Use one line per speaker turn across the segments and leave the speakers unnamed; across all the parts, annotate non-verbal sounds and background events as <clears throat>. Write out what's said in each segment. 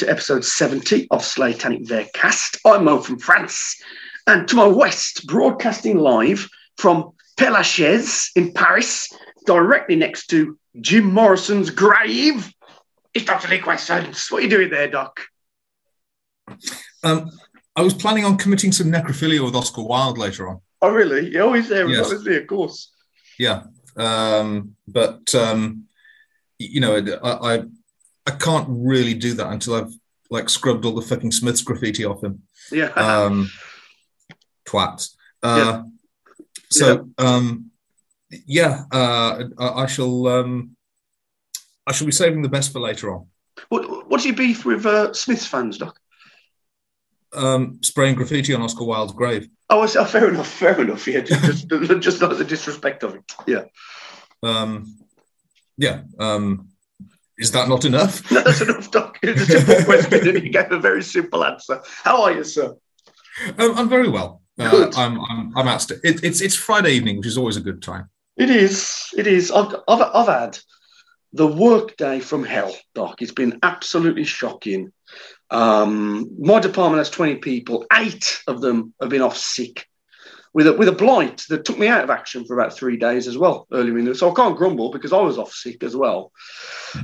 Hello and welcome to episode 70 of Slatanic Vercast. I'm Mo from France, and to my west, broadcasting live from Père Lachaise in Paris, directly next to Jim Morrison's grave, it's Dr. Lee Quaysons. What are you doing there, Doc?
Um, I was planning on committing some necrophilia with Oscar Wilde later on.
Oh, really? You're always there,
Yes.
obviously, of course.
Yeah, um, but um, you know, I, I I can't really do that until I've like scrubbed all the fucking Smiths graffiti off him.
Yeah.
Um, twats. Uh, So um, yeah, uh, I, I shall um, I shall be saving the best for later on.
what, what's your beef with uh, Smiths fans, Doc?
Um, spraying graffiti on Oscar Wilde's grave.
Oh, oh, fair enough, fair enough. Yeah, just, just, <laughs> just not the disrespect of it. Yeah.
Um, yeah. Um, is that not enough?
No, <laughs> that's enough, Doc. It's a simple <laughs> question, and you gave a very simple answer. How are you, sir?
Um, I'm very well. Uh. I'm I'm I'm out. It, it's it's Friday evening, which is always a good time.
It is. It is. I've, I've, I've had the work day from hell, Doc. It's been absolutely shocking. Um, my department has 20 people. Eight of them have been off sick with a, with a blight that took me out of action for about three days as well earlier in the So I can't grumble because I was off sick as well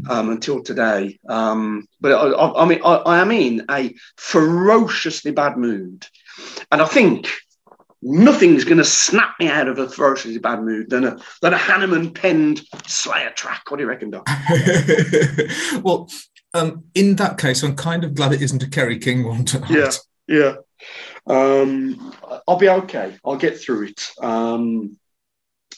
um, until today. Um, but I, I, I mean, I, I am in a ferociously bad mood. And I think nothing's going to snap me out of a ferociously bad mood than a than a Hanneman penned Slayer track. What do you reckon, Doc? <laughs>
well, um, in that case, I'm kind of glad it isn't a Kerry King one tonight.
Yeah. Yeah, um, I'll be okay. I'll get through it. Um,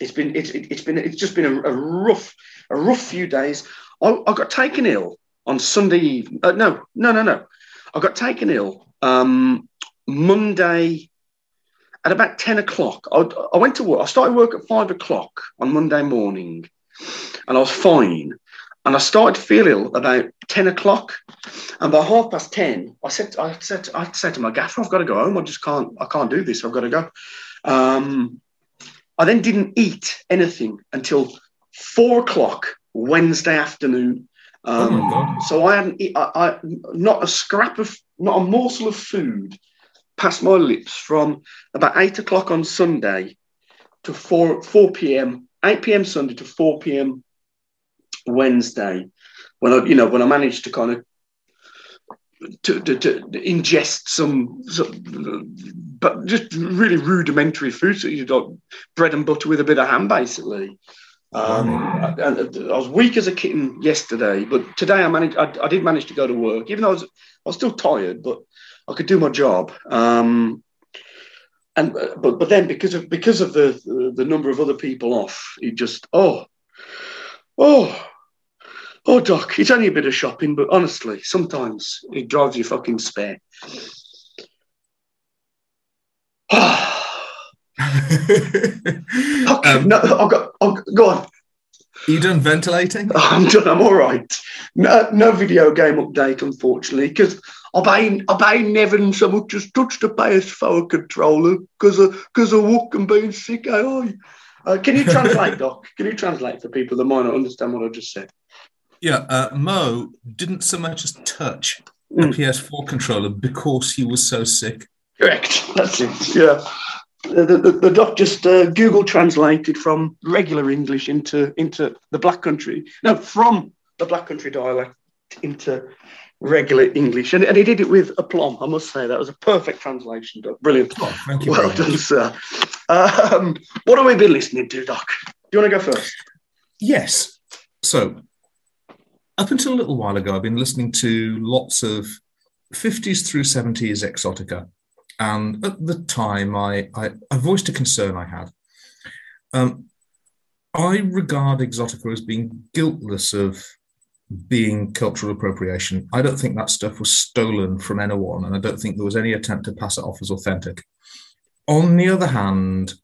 it's been it's it, it's been it's just been a, a rough a rough few days. I, I got taken ill on Sunday evening. Uh, no, no, no, no. I got taken ill um, Monday at about 10 o'clock. I, I went to work. I started work at five o'clock on Monday morning and I was fine. And I started to feel ill about 10 o'clock. And by half past 10, I said, I said, I said to my gaffer, I've got to go home. I just can't, I can't do this. I've got to go. Um, I then didn't eat anything until four o'clock Wednesday afternoon.
Oh
Um,
god.
so I hadn't I, I, not a scrap of, not a morsel of food passed my lips from about eight o'clock on Sunday to four, 4 p.m., 8 p.m. Sunday to 4 p.m. Wednesday, when I, you know, when I managed to kind of to, to, to ingest some, some, but just really rudimentary food. So you got bread and butter with a bit of ham, basically. Um, and I was weak as a kitten yesterday, but today I managed. I, I did manage to go to work, even though I was, I was still tired, but I could do my job. Um, and uh, but but then because of because of the the number of other people off, it just oh oh oh doc, it's only a bit of shopping, but honestly, sometimes it drives you fucking spare. <sighs> Okay,
um,
no, I've got. I've, go on.
you done ventilating? <laughs>
I'm done. I'm all right. No, no video game update, unfortunately, because I ain't, I ain't never so much as touched a PS4 controller because of because of work and being sick. eh. Uh, can you translate, <laughs> Doc? Can you translate for people that might not understand what I just said?
Yeah. Uh, Mo didn't so much as touch a
Mm.
PS4 controller because he was so sick.
Correct. <laughs> That's it. Yeah. The, the, the, the doc just uh, Google translated from regular English into into the Black Country. No, from the Black Country dialect into regular English, and, and he did it with aplomb. I must say that was a perfect translation, Doc. Brilliant.
Oh, thank you.
Well done,
much.
sir. Um, what have we been listening to, Doc? Do you want to go first?
Yes. So, up until a little while ago, I've been listening to lots of 50s through 70s exotica. And at the time, I, I, I voiced a concern I had. Um, I regard exotica as being guiltless of being cultural appropriation. I don't think that stuff was stolen from anyone, and I don't think there was any attempt to pass it off as authentic. On the other hand,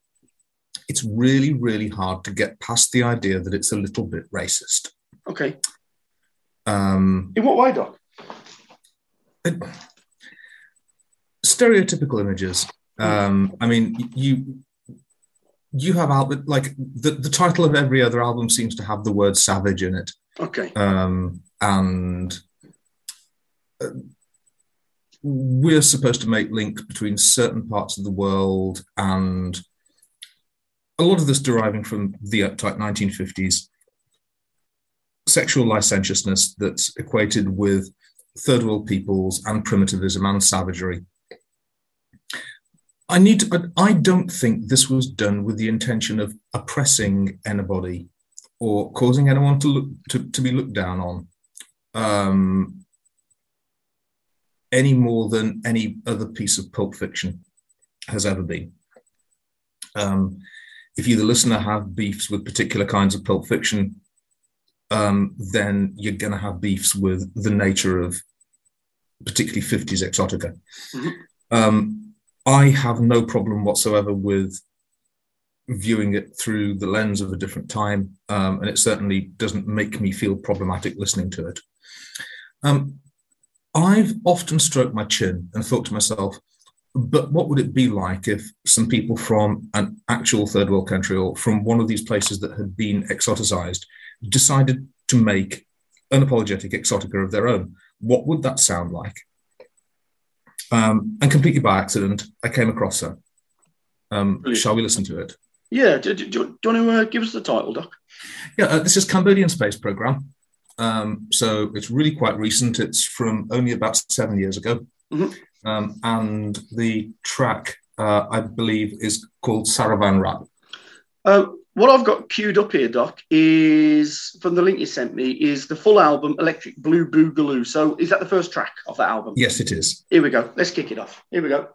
it's really, really hard to get past the idea that it's a little bit racist.
Okay.
Um,
In what way, Doc?
it- stereotypical images. Um, I mean, you you have album like the, the title of every other album seems to have the word savage in it,
Okay.
um, and we're supposed to make links between certain parts of the world and a lot of this deriving from the uptight 1950s sexual licentiousness that's equated with third world peoples and primitivism and savagery. I need to, but I don't think this was done with the intention of oppressing anybody or causing anyone to look to, to be looked down on um, any more than any other piece of pulp fiction has ever been. Um, if you, the listener, have beefs with particular kinds of pulp fiction, um, then you're going to have beefs with the nature of particularly 50s exotica. Mm-hmm. Um, I have no problem whatsoever with viewing it through the lens of a different time, um, and it certainly doesn't make me feel problematic listening to it. Um, I've often stroked my chin and thought to myself, but what would it be like if some people from an actual third world country or from one of these places that had been exoticized decided to make unapologetic exotica of their own? What would that sound like? Um, and completely by accident, I came across her. Um, shall we listen to it?
Yeah. Do, do, do you want to uh, give us the title, Doc?
Yeah, uh, this is Cambodian Space Program. Um, so it's really quite recent. It's from only about seven years ago. Mm-hmm. Um, and the track, uh, I believe, is called Saravan Rap.
Uh, what I've got queued up here, Doc, is from the link you sent me, is the full album Electric Blue Boogaloo. So is that the first track of that album?
Yes, it is.
Here we go. Let's kick it off. Here we go.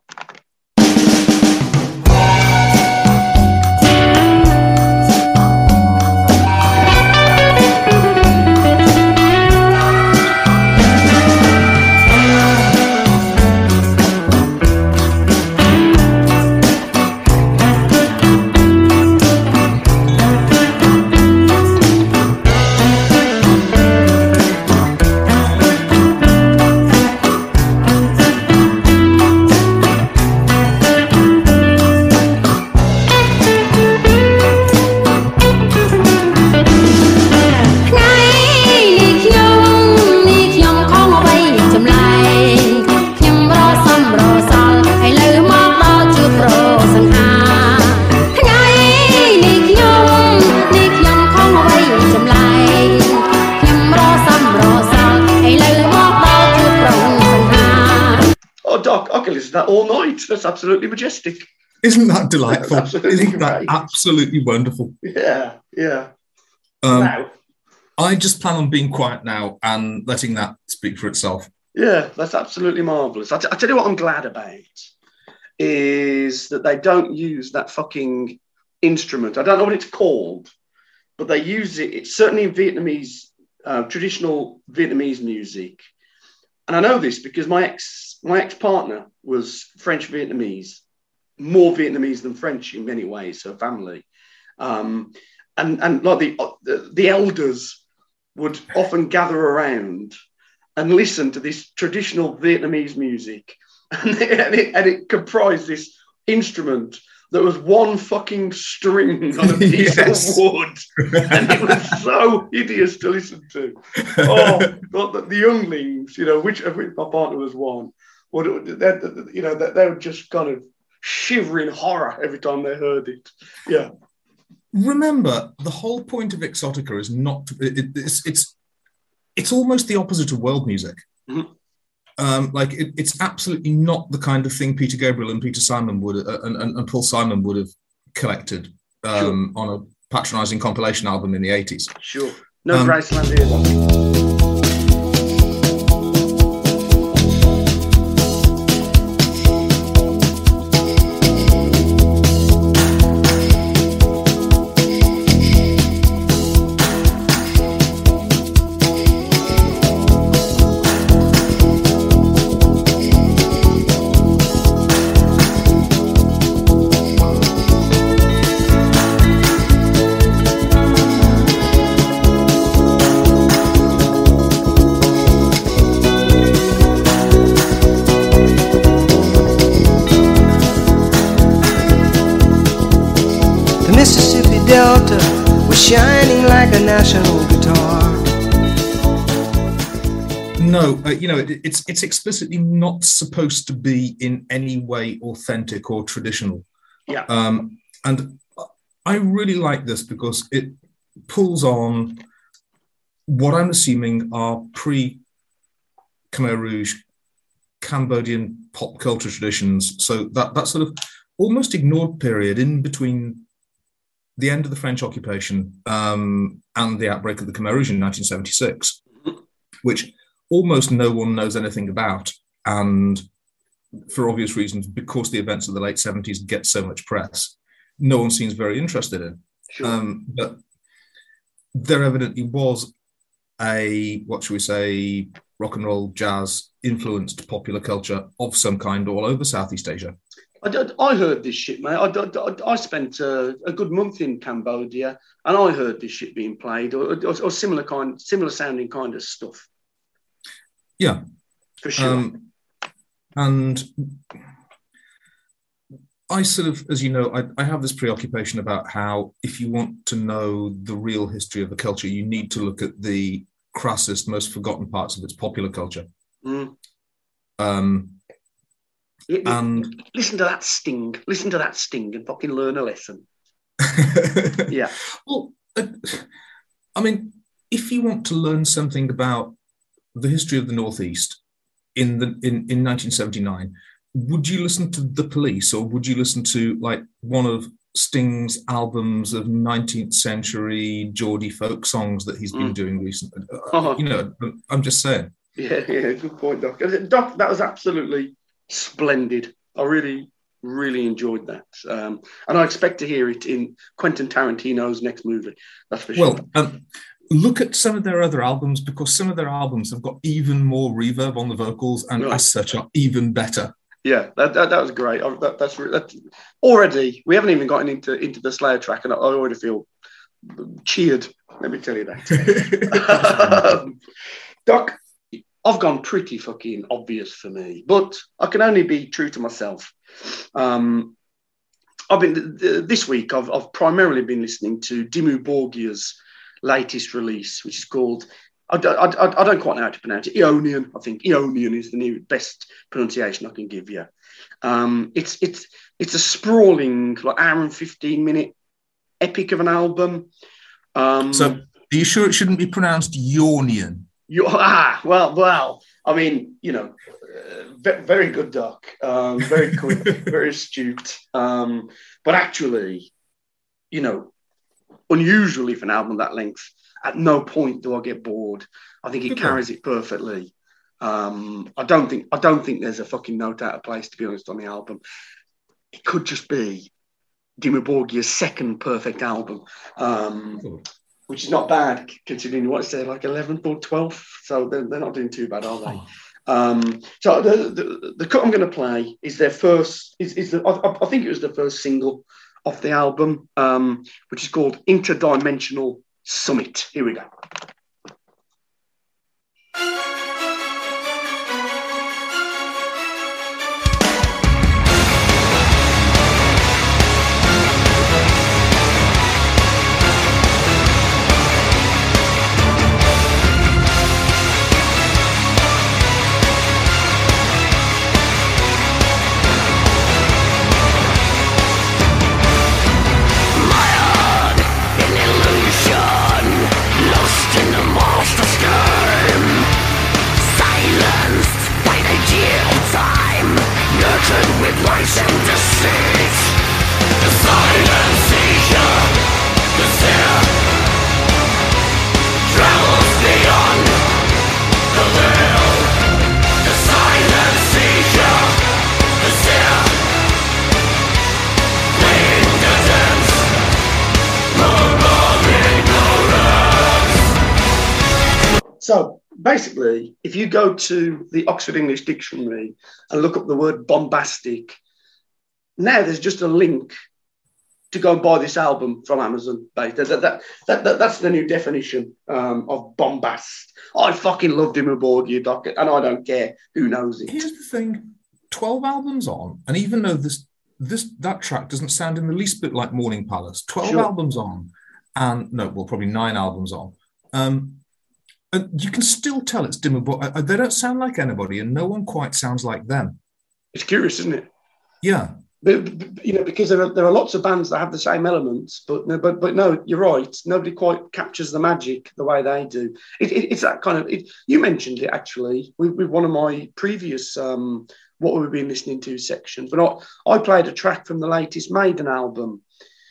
That's absolutely majestic.
Isn't that delightful? Isn't great. that absolutely wonderful?
Yeah, yeah.
Um, wow. I just plan on being quiet now and letting that speak for itself.
Yeah, that's absolutely marvelous. I, t- I tell you what, I'm glad about is that they don't use that fucking instrument. I don't know what it's called, but they use it. It's certainly in Vietnamese, uh, traditional Vietnamese music. And I know this because my ex my ex partner was French Vietnamese, more Vietnamese than French in many ways. Her family, um, and and like the, the the elders would often gather around and listen to this traditional Vietnamese music, <laughs> and it, and it, and it comprised this instrument that was one fucking string on a piece yes. of wood, <laughs> and it was so hideous to listen to. Oh, <laughs> the, the younglings, you know, which of which my partner was one, would you know they, they would just kind of shiver in horror every time they heard it. Yeah.
Remember, the whole point of Exotica is not it, it's it's it's almost the opposite of world music. Mm-hmm. Um, like it, it's absolutely not the kind of thing Peter Gabriel and Peter Simon would uh, and, and, and, Paul Simon would have collected um, sure. on a patronizing compilation album in the 80s.
Sure. No um, Graceland either. National guitar.
No, uh, you know, it, it's it's explicitly not supposed to be in any way authentic or traditional.
Yeah.
Um, and I really like this because it pulls on what I'm assuming are pre Khmer Rouge Cambodian pop culture traditions. So that that sort of almost ignored period in between the end of the French occupation um, and the outbreak of the Khmer Rouge in 1976, which almost no one knows anything about. And for obvious reasons, because the events of the late 70s get so much press, no one seems very interested in.
Sure.
Um, but there evidently was a, what should we say, rock and roll jazz influenced popular culture of some kind all over Southeast Asia.
I, I heard this shit, mate. I, I, I spent uh, a good month in Cambodia, and I heard this shit being played, or, or, or similar kind, similar sounding kind of stuff,
Yeah.
for sure.
Um, and I sort of, as you know, I, I have this preoccupation about how if you want to know the real history of a culture, you need to look at the crassest, most forgotten parts of its popular culture.
Mm.
Um, And
listen to that sting. Listen to that sting, and fucking learn a lesson. <laughs> Yeah.
Well, uh, I mean, if you want to learn something about the history of the Northeast in the in, in 1979, would you listen to the Police or would you listen to like one of Sting's albums of 19th century Geordie folk songs that he's been
Mm.
doing recently? Uh,
Uh-huh.
You know, I'm just saying.
Yeah, yeah, good point, Doc. Doc, that was absolutely splendid. I really, really enjoyed that. Um, and I expect to hear it in Quentin Tarantino's next movie. That's for sure.
Well, um, look at some of their other albums because some of their albums have got even more reverb on the vocals and
Right.
as such are even better.
yeah, that, that, that was great. I, that, that's re- that, already, we haven't even gotten into, into the Slayer track, and I, I already feel cheered. Let me tell you that. <laughs> <laughs> Um, Doc, I've gone pretty fucking obvious for me, but I can only be true to myself. Um, I've been th- th- this week. I've, I've primarily been listening to Dimmu Borgir's latest release, which is called. I don't, I, I- don't quite know how to pronounce it. Ionian, I think. Ionian is the new best pronunciation I can give you. Um, it's it's it's a sprawling, like hour and fifteen minute epic of an album. Um,
So, are you sure it shouldn't be pronounced Yornian?
You <laughs> ah well well. I mean, you know, uh, very good doc, um, very quick, <laughs> very astute. Um, but actually, you know, unusually for an album that length, at no point do I get bored. I think it carries it perfectly. Um, I don't think I don't think there's a fucking note out of place to be honest on the album. It could just be Dimmu Borgir's second perfect album. Um, which is not bad considering what it's like 11th or 12th. So they're, they're not doing too bad, are they? Um, so the, the, the cut I'm going to play is their first, is, is the, I, I think it was the first single off the album, um, which is called Interdimensional Summit. Here we go. Basically, if you go to the Oxford English Dictionary and look up the word bombastic, now there's just a link to go and buy this album from Amazon. That, that, that, that, that- that's the new definition um, of bombast. I fucking loved Dimmu Borgir, Doc, and I don't care who knows it.
Here's the thing: twelve albums on, and even though this this that track doesn't sound in the least bit like Mourning Palace, twelve
Sure.
albums on, and no, well, probably nine albums on. Um, And you can still tell it's Borgir. Uh, They don't sound like anybody, and no one quite sounds like them.
It's curious, isn't it?
Yeah,
But, but, you know, because there are there are lots of bands that have the same elements, but no, but but no, you're right. Nobody quite captures the magic the way they do. It, it, it's that kind of. It, you mentioned it actually with, with one of my previous um, what we've been listening to sections. But I, I played a track from the latest Maiden album,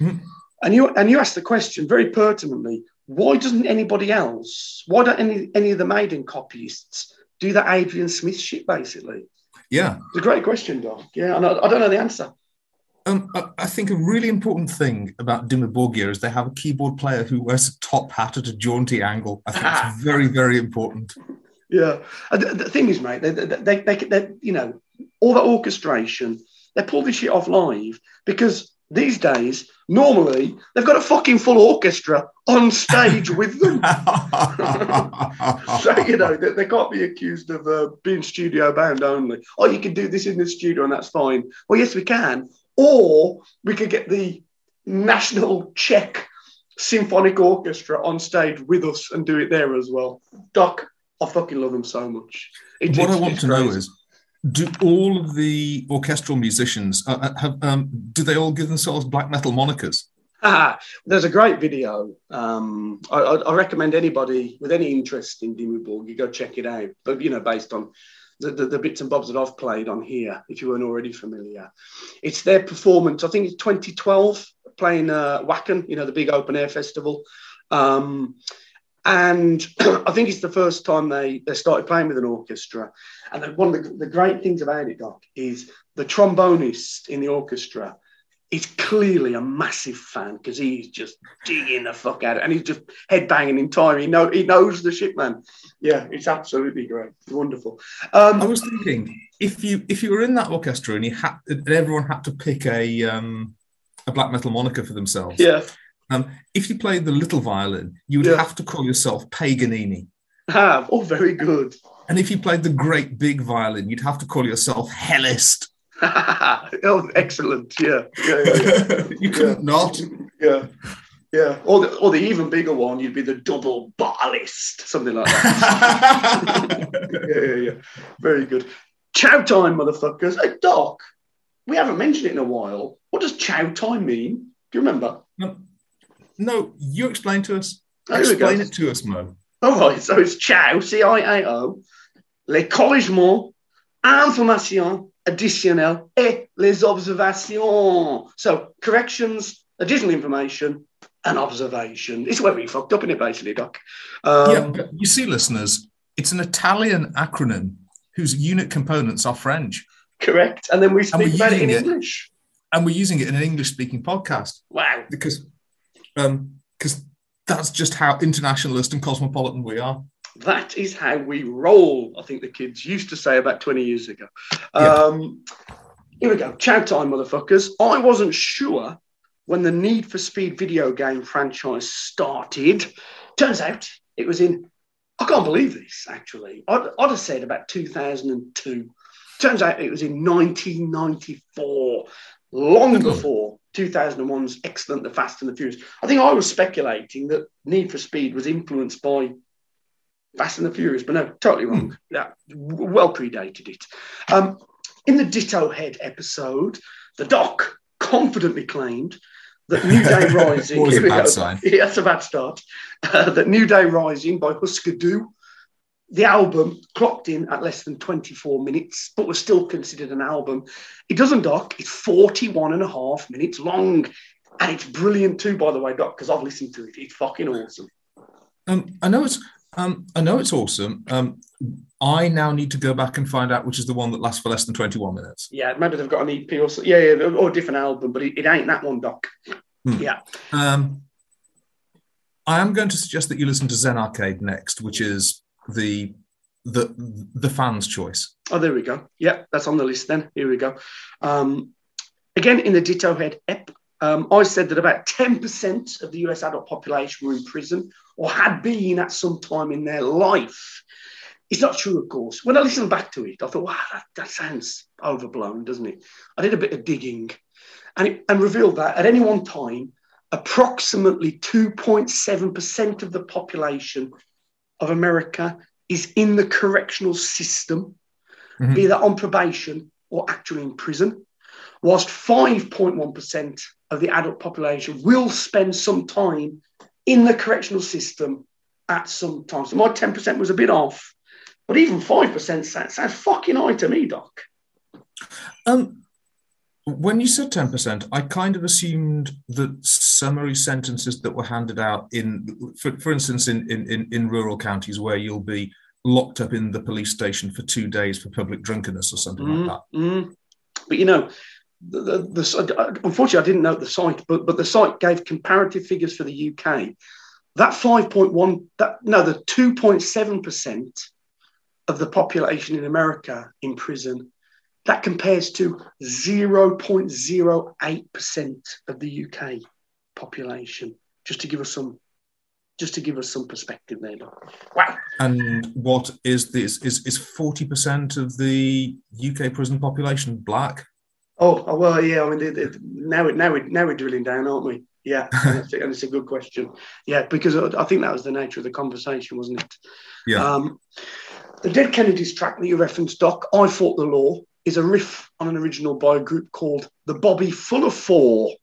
Mhm.
and you and you asked the question very pertinently. Why doesn't anybody else? Why don't any any of the Maiden copyists do that Adrian Smith shit? Basically,
yeah.
it's a great question, Doc. Yeah, and I, I don't know the answer.
Um, I, I think a really important thing about Dimmu Borgir is they have a keyboard player who wears a top hat at a jaunty angle. I think it's <laughs> very, very important.
Yeah, the, the thing is, mate, they, they, they, they, you know, all that orchestration, they pull this shit off live because these days, normally, they've got a fucking full orchestra on stage with them. <laughs> <laughs> so, you know, they, they can't be accused of uh, being studio bound only. Oh, you can do this in the studio and that's fine. Well, yes, we can. Or we could get the National Czech Symphonic Orchestra on stage with us and do it there as well. Doc, I fucking love them so much. It-
what I want to know is do all of the orchestral musicians uh, uh, have um, do they all give themselves black metal monikers
Ah, there's a great video. Um, I, I, recommend anybody with any interest in Dimmu Borg, you go check it out. But you know, based on the, the, the bits and bobs that I've played on here, if you weren't already familiar, it's their performance. I think it's 2012 playing uh, Wacken, you know, the big open air festival. Um, and <clears throat> I think it's the first time they, they started playing with an orchestra. And one of the, the great things about it, Doc, is the trombonist in the orchestra is clearly a massive fan because he's just digging the fuck out of it and he's just headbanging in time. He know he knows the shit, man. Yeah, it's absolutely great. It's wonderful.
i
Um,
was thinking if you if you were in that orchestra and you had and everyone had to pick a um a black metal moniker for themselves
yeah.
Um if you played the little violin you would
Yeah.
have to call yourself paganini
Have. Oh, very good.
and if you played the great big violin you'd have to call yourself hellist <laughs>
oh, excellent. Yeah. Yeah. Yeah. yeah. <laughs>
you couldn't not
yeah. Yeah. Or the, or the even bigger one, you'd be the double barlist, something like that. <laughs> yeah, yeah, yeah. Very good. Chow time, motherfuckers. Hey, Doc, we haven't mentioned it in a while. What does chow time mean? Do you remember?
no you explain to us
here we go.
explain it to us mo
All right, so it's ciao, C-I-A-O, les corrigements, informations additionnelles et les observations. So corrections, additional information, and observation. It's where we fucked up in it, basically, Doc. Um,
yeah you see listeners it's an italian acronym whose unit components are french
Correct. And then we speak about it in
it.
English.
and we're using it in an english speaking podcast
Wow.
because um because that's just how internationalist and cosmopolitan we are
That is how we roll, I think the kids used to say about 20 years ago.
Yeah.
Um, here we go. Chow time, motherfuckers. I wasn't sure when the Need for Speed video game franchise started. Turns out it was in, I can't believe this actually. I'd, I'd have said about 2002. Turns out it was in 1994, long before 2001's Excellent, The Fast and the Furious. I think I was speculating that Need for Speed was influenced by Fast and the Furious, but no, totally wrong. Yeah, w- well predated it. Um, in the Ditto Head episode, the Doc confidently claimed that New Day <laughs> Rising.
A bad
go. <laughs>
sign.
Yeah, that's a bad start. <laughs> Uh, that New Day Rising by Husker Du. The album clocked in at less than 24 minutes, but was still considered an album. It doesn't, Doc. It's 41 and a half minutes long. And it's brilliant too, by the way, Doc, because I've listened to it. It's fucking awesome.
um i know it's um i know it's awesome um i now need to go back and find out which is the one that lasts for less than 21 minutes
Yeah, maybe they've got an EP or so. Yeah, yeah, or a different album, but it, it ain't that one, Doc.
Hmm.
Yeah.
um i am going to suggest that you listen to zen arcade next which is the the the fans choice
Oh, there we go. Yeah, that's on the list then. Here we go. Um, again, in the Ditto Head ep, um, I said that about 10% of the US adult population were in prison or had been at some time in their life. It's not true, of course. When I listened back to it, I thought, wow, that, that sounds overblown, doesn't it? I did a bit of digging and, it, and revealed that at any one time, approximately 2.7% of the population of America is in the correctional system,
Mhm.
be that on probation or actually in prison, whilst 5.1% of the adult population will spend some time in the correctional system at some time. So my 10% was a bit off, but even 5% sounds, sounds fucking high to me, Doc.
Um, when you said 10%, I kind of assumed that summary sentences that were handed out in, for, for instance, in, in, in, rural counties where you'll be locked up in the police station for two days for public drunkenness or something like that.
Mm. But you know, the, the, the, unfortunately, I didn't note the site, but but the site gave comparative figures for the UK. That five point one, that no, the two point seven percent of the population in America in prison, that compares to zero point zero eight percent of the UK population. Just to give us some, just to give us some perspective there. Wow.
And what is this? Is is forty percent of the UK prison population black?
Oh, oh, well, yeah. I mean, they, they, now, we- now, we, now we're drilling down, aren't we? Yeah, <laughs> and it's, and it's a good question. Yeah, because I I think that was the nature of the conversation, wasn't it?
Yeah.
Um, the Dead Kennedys track that you referenced, Doc, I Fought the Law, is a riff on an original by a group called the Bobby Fuller Four.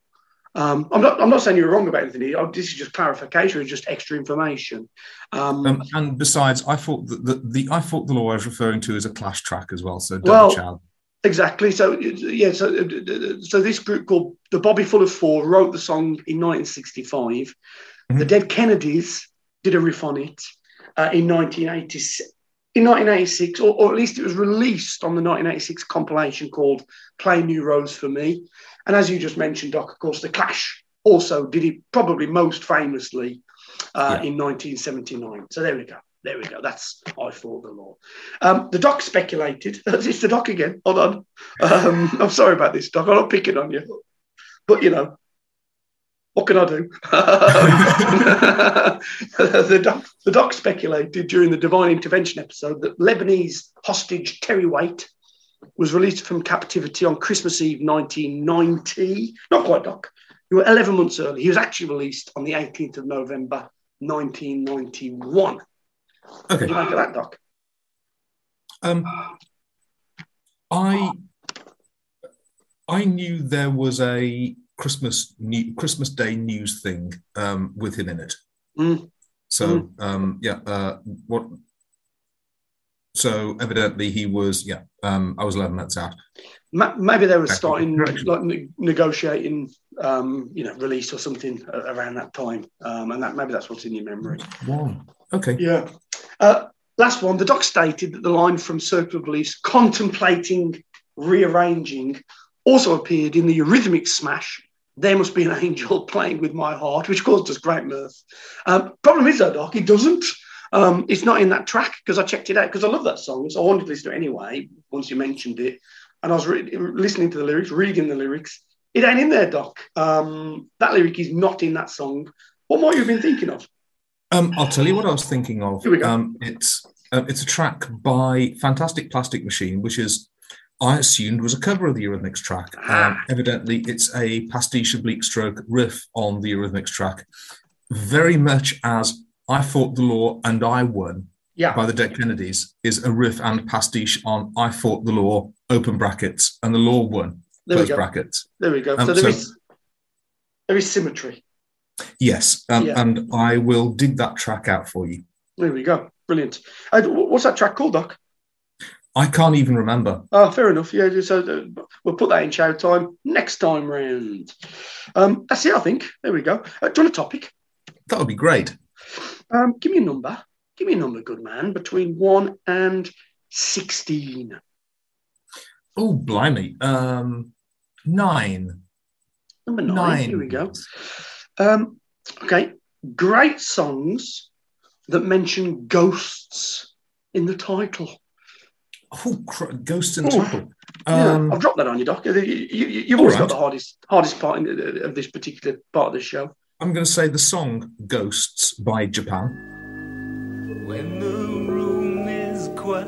Um, I'm not. I'm not saying you're wrong about anything. here. Oh, This is just clarification, it's just extra information. Um,
Um, and besides, I thought that the, the I thought the law I was referring to is a clash track as well. So double
Well. Exactly. So yeah. So so this group called the Bobby Fuller Four wrote the song in 1965. The
Mhm.
Dead Kennedys did a riff on it uh, in 1986. In 1986, or, or at least it was released on the 1986 compilation called "Play New Rose for Me." And as you just mentioned, Doc, of course, the Clash also did it probably most famously uh,
Yeah.
in 1979. So there we go. There we go. That's I fought the law. Um, the doc speculated. <laughs> It's the doc again. Hold on. Um, I'm sorry about this, doc. I'm not picking on you, but you know, what can I do? <laughs> the doc, the doc speculated during the divine intervention episode that Lebanese hostage Terry Waite was released from captivity on Christmas Eve 1990. Not quite, doc. You were 11 months early. He was actually released on the 18th of November 1991. What do
Okay.
make of that, doc?
Um, I I knew there was a Christmas new, Christmas Day news thing um, with him in it.
Mm.
So um, yeah, uh, what? So evidently he was yeah. Um, I was eleven months out.
Maybe they were
Exactly.
starting like ne- negotiating, um, you know, release or something around that time, um, and that maybe that's what's in your memory.
One. Okay.
Yeah. Uh, last one. The doc stated that the line from Circle of Beliefs, contemplating rearranging, also appeared in the Eurythmics smash. There must be an angel playing with my heart, which caused us great mirth. Um, problem is, though, Doc, it doesn't. Um, it's not in that track because I checked it out because I love that song. So I wanted to listen to it anyway once you mentioned it. And I was re- listening to the lyrics, reading the lyrics. It ain't in there, Doc. Um, that lyric is not in that song. What might you have been thinking of?
Um, I'll tell you what I was thinking of.
Here we go.
Um, it's uh, it's a track by Fantastic Plastic Machine, which is I assumed was a cover of the Eurythmics track. Um,
Ah.
evidently, it's a pastiche oblique stroke riff on the Eurythmics track, very much as I fought the law and I won
Yeah.
by the Dead Kennedys is a riff and pastiche on I fought the law open brackets and the law won
There
close brackets.
There we go.
Um,
so there
so-
is there is symmetry.
Yes, um,
Yeah.
and I will dig that track out for you.
There we go. Brilliant. Wh- what's that track called, Doc?
I can't even remember.
Oh, fair enough. Yeah. So uh, we'll put that in show time next time round. Um, that's it, I think. There we go. Uh, do you want a topic?
That would be great.
Um, give me a number. Give me a number, good man, between one and sixteen.
Oh, blimey. Um, nine.
Number nine.
Nine.
Here we go. Um, okay. Great songs that mention ghosts in the title.
Oh, cr- Ghosts in
Ooh.
Title.
Yeah,
Um,
I've dropped that on you, Doc. You, you, you've always
right.
got the hardest hardest part in, uh, of this particular part of the show.
I'm going to say the song Ghosts by Japan.
When the room is quiet,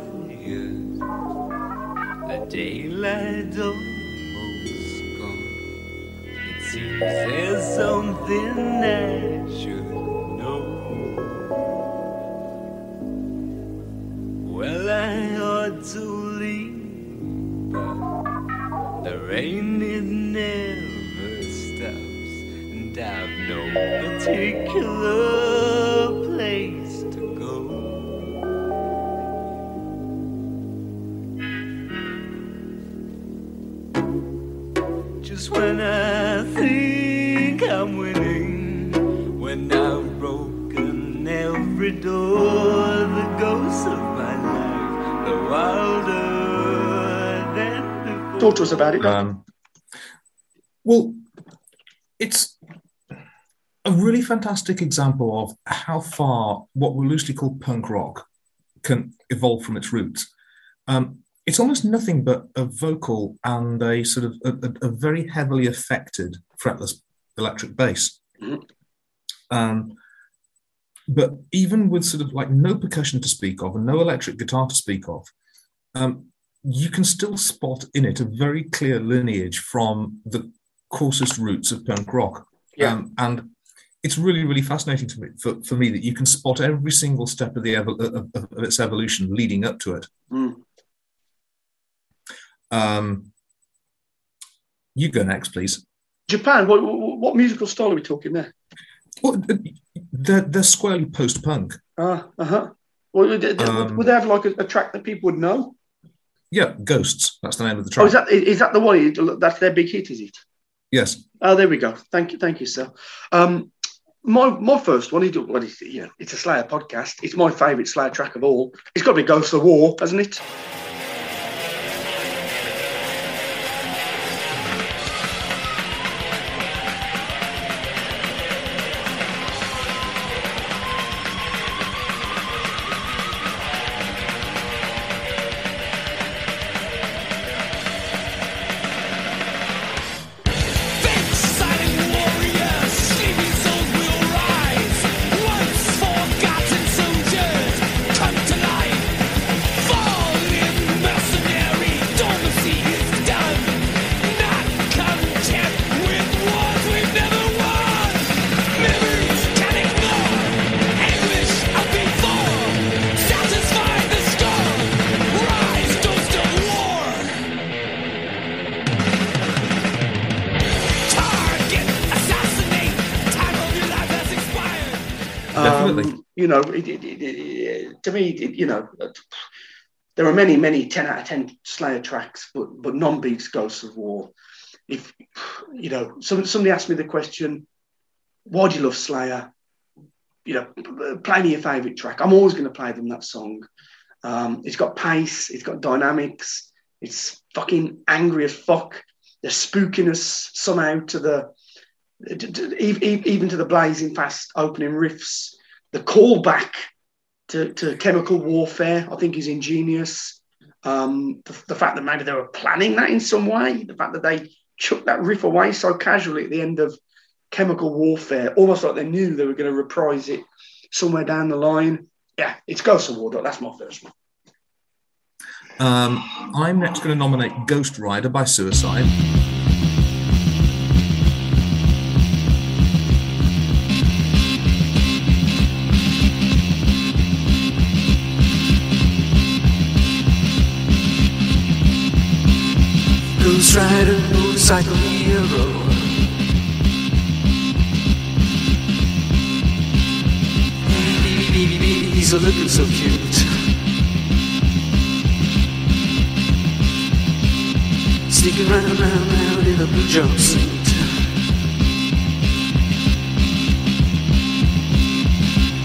the daylight almost gone. It seems there's something I Well, I ought to leave, but the rain it never stops, and I've no particular place to go. Just when I think I'm winning, when I've broken every door.
Talk to us about it.
Um, well, it's a really fantastic example of how far what we loosely call punk rock can evolve from its roots. Um, it's almost nothing but a vocal and a sort of a, a- very heavily affected fretless electric bass. Um, but even with sort of like no percussion to speak of and no electric guitar to speak of, um, you can still spot in it a very clear lineage from the coarsest roots of punk rock.
Yeah.
Um, and it's really, really fascinating to me for, for me that you can spot every single step of the evol- of, of, its evolution leading up to it.
Mm.
Um, you go next, please.
Japan. What, what, what musical style are we talking there?
Well, they're, they're squarely post-punk.
Ah, uh huh. Well, would they,
Um,
would they have like a, a track that people would know?
Yeah, Ghosts. That's the name of the track.
Oh, is that is that the one? That's their big hit, is it?
yes.
Oh, there we go. Thank you, thank you, sir. Um, my my first one, well, it's, you know, it's a Slayer podcast. It's my favourite Slayer track of all. It's got to be Ghosts of War, hasn't it? You know, there are many, many ten out of ten Slayer tracks, but but none beats Ghosts of War. If you know, some, somebody asked me the question, "Why do you love Slayer?" You know, play me your favorite track. I'm always going to play them that song. Um, it's got pace, it's got dynamics, it's fucking angry as fuck. There's spookiness somehow to the even to the blazing fast opening riffs. The callback to, to chemical warfare, I think, is ingenious. Um, the, the fact that maybe they were planning that in some way, the fact that they chucked that riff away so casually at the end of chemical warfare, almost like they knew they were going to reprise it somewhere down the line. Yeah, it's Ghost of War. That's my first one.
Um, I'm next going to nominate Ghost Rider by Suicide.
Rider, motorcycle hero. He's a looking so cute. Sneaking round, round, round in a blue jumpsuit.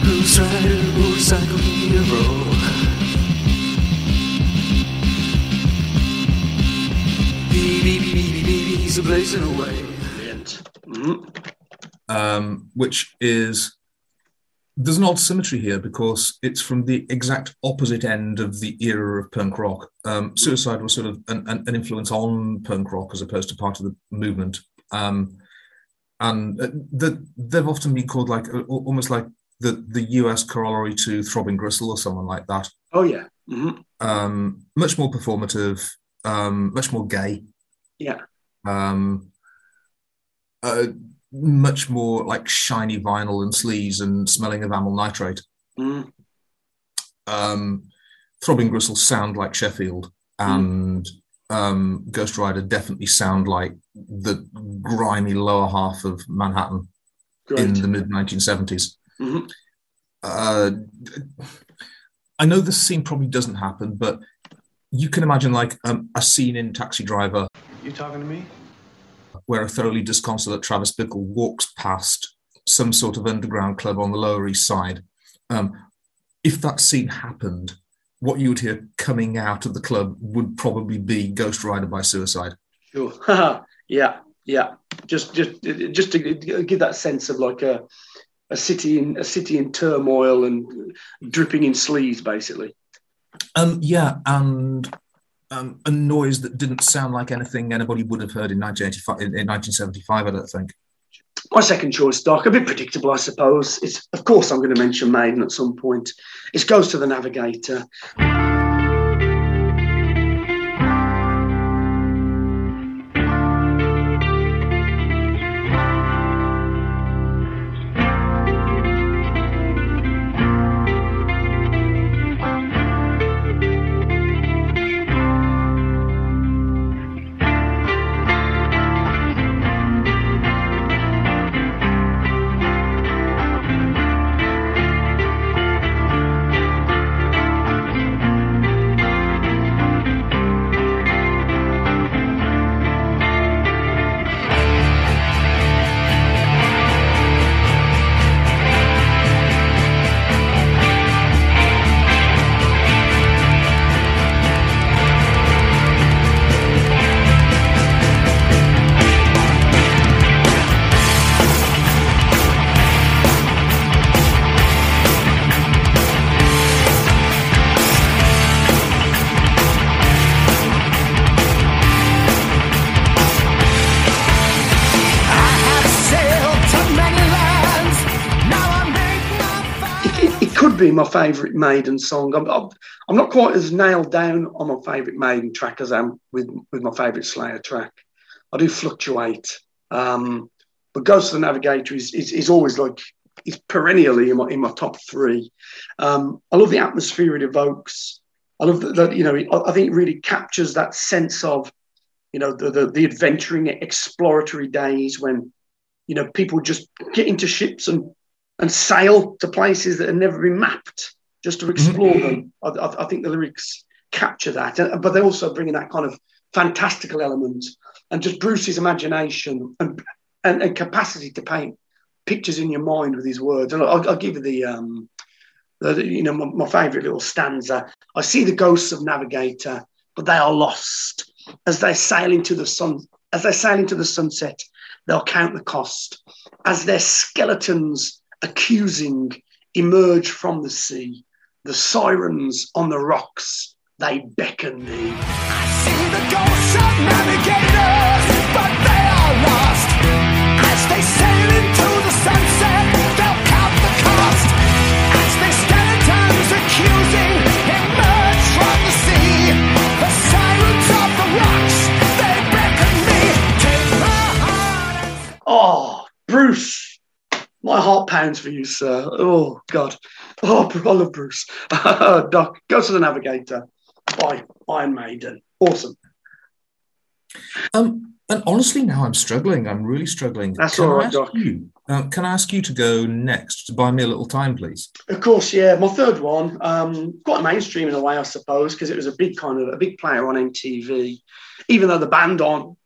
Ghost Rider, motorcycle hero. He's a blazing away.
Brilliant. Mhm.
um, which is there's an odd symmetry here because it's from the exact opposite end of the era of punk rock. Um, Suicide was sort of an, an, an influence on punk rock as opposed to part of the movement. Um, and uh, the, they've often been called like uh, almost like the, the US corollary to Throbbing Gristle or someone like that.
Oh yeah. Mhm.
Um, much more performative, um, much more gay.
Yeah.
Um, uh, much more like shiny vinyl and sleeves and smelling of amyl nitrate.
Mm.
Um, Throbbing Gristle sound like Sheffield, and um, Ghost Rider definitely sound like the grimy lower half of Manhattan
Great.
in the mid 1970s.
Mhm.
Uh, I know this scene probably doesn't happen, but you can imagine like um, a scene in Taxi Driver
You talking to me?
where a thoroughly disconsolate Travis Bickle walks past some sort of underground club on the Lower East Side. Um, if that scene happened, what you would hear coming out of the club would probably be Ghost Rider by Suicide.
Sure. <laughs> yeah, yeah. Just, just, just to give that sense of like a, a city in a city in turmoil and dripping in sleaze, basically.
Um, yeah, and um, a noise that didn't sound like anything anybody would have heard in 1985, in, in 1975, I don't think.
My second choice, Doc, a bit predictable, I suppose. It's of course I'm going to mention Maiden at some point. It goes to the Navigator. Be my favourite Maiden song. I'm, I'm, not quite as nailed down on my favourite Maiden track as I am with, with my favourite Slayer track. I do fluctuate. Um, but Ghost of the Navigator is, is, is always like, is perennially in my, in my top three. Um, I love the atmosphere it evokes. I love that, that you know, I, I think it really captures that sense of, you know, the, the, the adventuring, exploratory days when, you know, people just get into ships and and sail to places that have never been mapped just to explore them. I, I, I think the lyrics capture that, but they also bring in that kind of fantastical element and just Bruce's imagination and, and, and capacity to paint pictures in your mind with his words. And I'll, I'll give you the, um, the, the- you know, my, my favourite little stanza. I see the ghosts of Navigator, but they are lost as they sail into the sun. As they sail into the sunset, they'll count the cost. As their skeletons accusing emerge from the sea, the sirens on the rocks they beckon thee.
See the ghosts of navigators, but they are lost. As they sail into the sunset, they'll count the cost. As skeletons accusing emerge from the sea, the sirens of the rocks, they beckon me. Take my heart and
Oh, Bruce, my heart pounds for you, sir. Oh, God. Oh, love Bruce. <laughs> Doc, Ghost of the Navigator by, Iron Maiden. Awesome.
Um, and honestly, now I'm struggling. I'm really struggling.
That's
can
all right, Doc.
You, uh, can I ask you to go next to buy me a little time, please?
Of course, yeah. My third one, um, quite mainstream in a way, I suppose, because it was a big kind of a big player on MTV. Even though the band aren't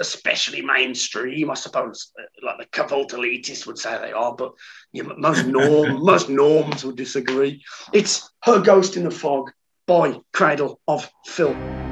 especially mainstream, I suppose, uh, like the Cavalt elitists would say they are, but you know, most norm, <laughs> most norms would disagree. It's Her Ghost in the Fog by Cradle of Filth.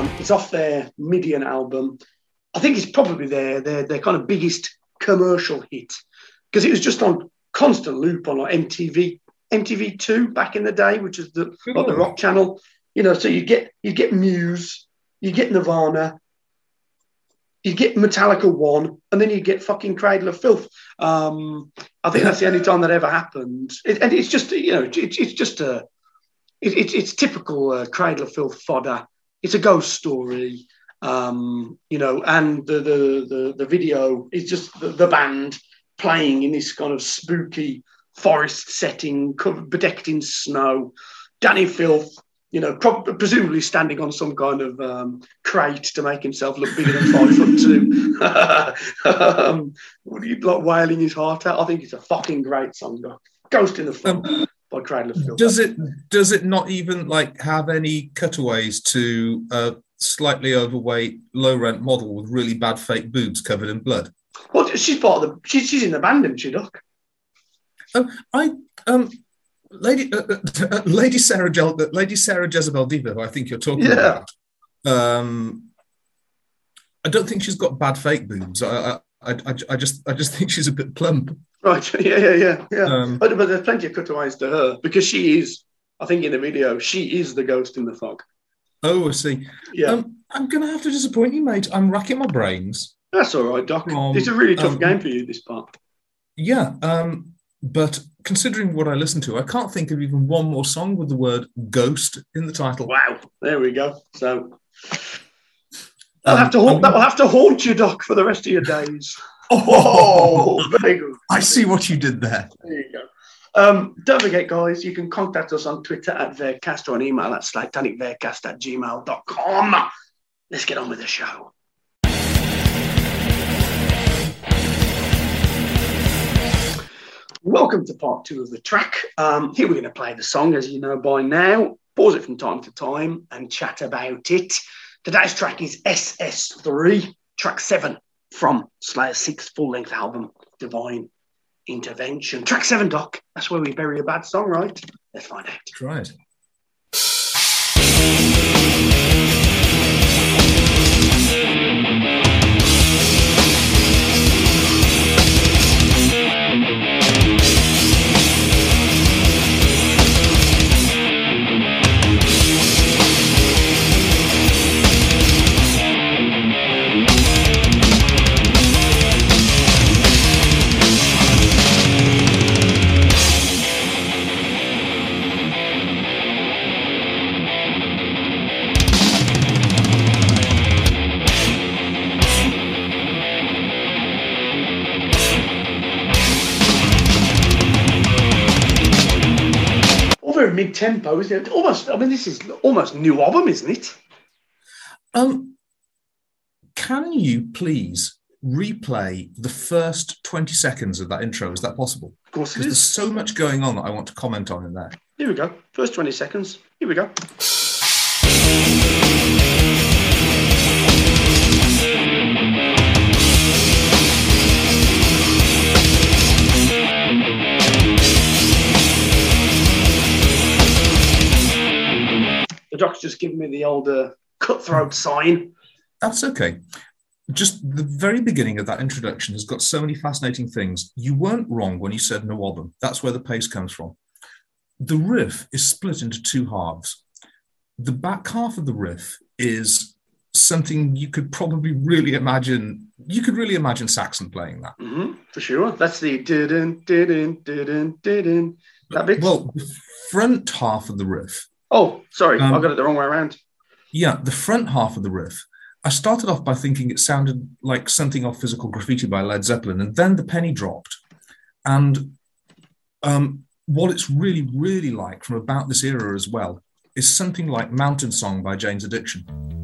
Um, it's off their Midian album. I think it's probably their their, their kind of biggest commercial hit because it was just on constant loop on like MTV MTV Two back in the day, which is the like the rock channel. You know, so you get you get Muse, you get Nirvana, you get Metallica One, and then you get fucking Cradle of Filth. Um, I think that's the only time that ever happened, it, and it's just you know it, it's just a it, it, it's typical uh, Cradle of Filth fodder. It's a ghost story, um, you know, and the the the, the video is just the, the band playing in this kind of spooky forest setting, covered, bedecked in snow. Dani Filth, you know, prob- presumably standing on some kind of um, crate to make himself look bigger than five foot two. <laughs> um, like wailing his heart out? I think it's a fucking great song. Ghost in the Fog by Cradle of
Does it does it not even like have any cutaways to a slightly overweight, low rent model with really bad fake boobs covered in blood?
Well, she's part of the. She's, she's in the band, isn't she, Doc?
I um, Lady uh, uh, <laughs> Lady Sarah Jel- Lady Sarah Jezebel Deva, who I think you're talking
Yeah.
about. Um, I don't think she's got bad fake boobs. I, I, I, I just I just think she's a bit plump.
Right. <laughs> Yeah, yeah, yeah, yeah.
Um,
But, but there's plenty of cutaways to her because she is. I think in the video, she is the ghost in the fog.
oh, I see.
Yeah,
Um, I'm gonna have to disappoint you, mate. I'm racking my brains.
that's all right, Doc.
um,
it's a really tough
um,
game for you, this part.
Yeah, um, but considering what I listen to, I can't think of even one more song with the word "ghost" in the title.
Wow, there we go. So
Um,
have to haunt, that'll have to haunt you, Doc, for the rest of your days.
Oh, <laughs>
very good.
I see what you did there.
There you go. Um, don't forget, guys, you can contact us on Twitter at Vercast or on email at slatanicvercast at gmail.com. Let's get on with the show. Welcome to part two of the track. Um, here we're going to play the song, as you know by now. Pause it from time to time and chat about it. Today's track is SS3, track seven from Slayer's sixth full length album, Divine Intervention. Track seven, Doc. That's where we bury a bad song, right? Let's find out.
Try it.
Tempo, isn't it? Almost, I mean, this is almost new album, isn't it?
Um, can you please replay the first 20 seconds of that intro? Is that possible?
Of course it
Because there's so much going on that I want to comment on in there.
Here we go. First 20 seconds. Here we go. Just giving me the old uh, cutthroat sign.
That's okay. Just the very beginning of that introduction has got so many fascinating things. You weren't wrong when you said no album. That's where the pace comes from. The riff is split into two halves. The back half of the riff is something you could probably really imagine. You could really imagine Saxon playing that.
hmm for sure. That's the didn't, didn't, didn't, didn't. That bit.
Well, the front half of the riff
oh, sorry.
Um,
I got it the wrong way around.
Yeah, the front half of the riff. I started off by thinking it sounded like something off Physical Graffiti by Led Zeppelin, and then the penny dropped. And um, what it's really, really like from about this era as well is something like Mountain Song by Jane's Addiction.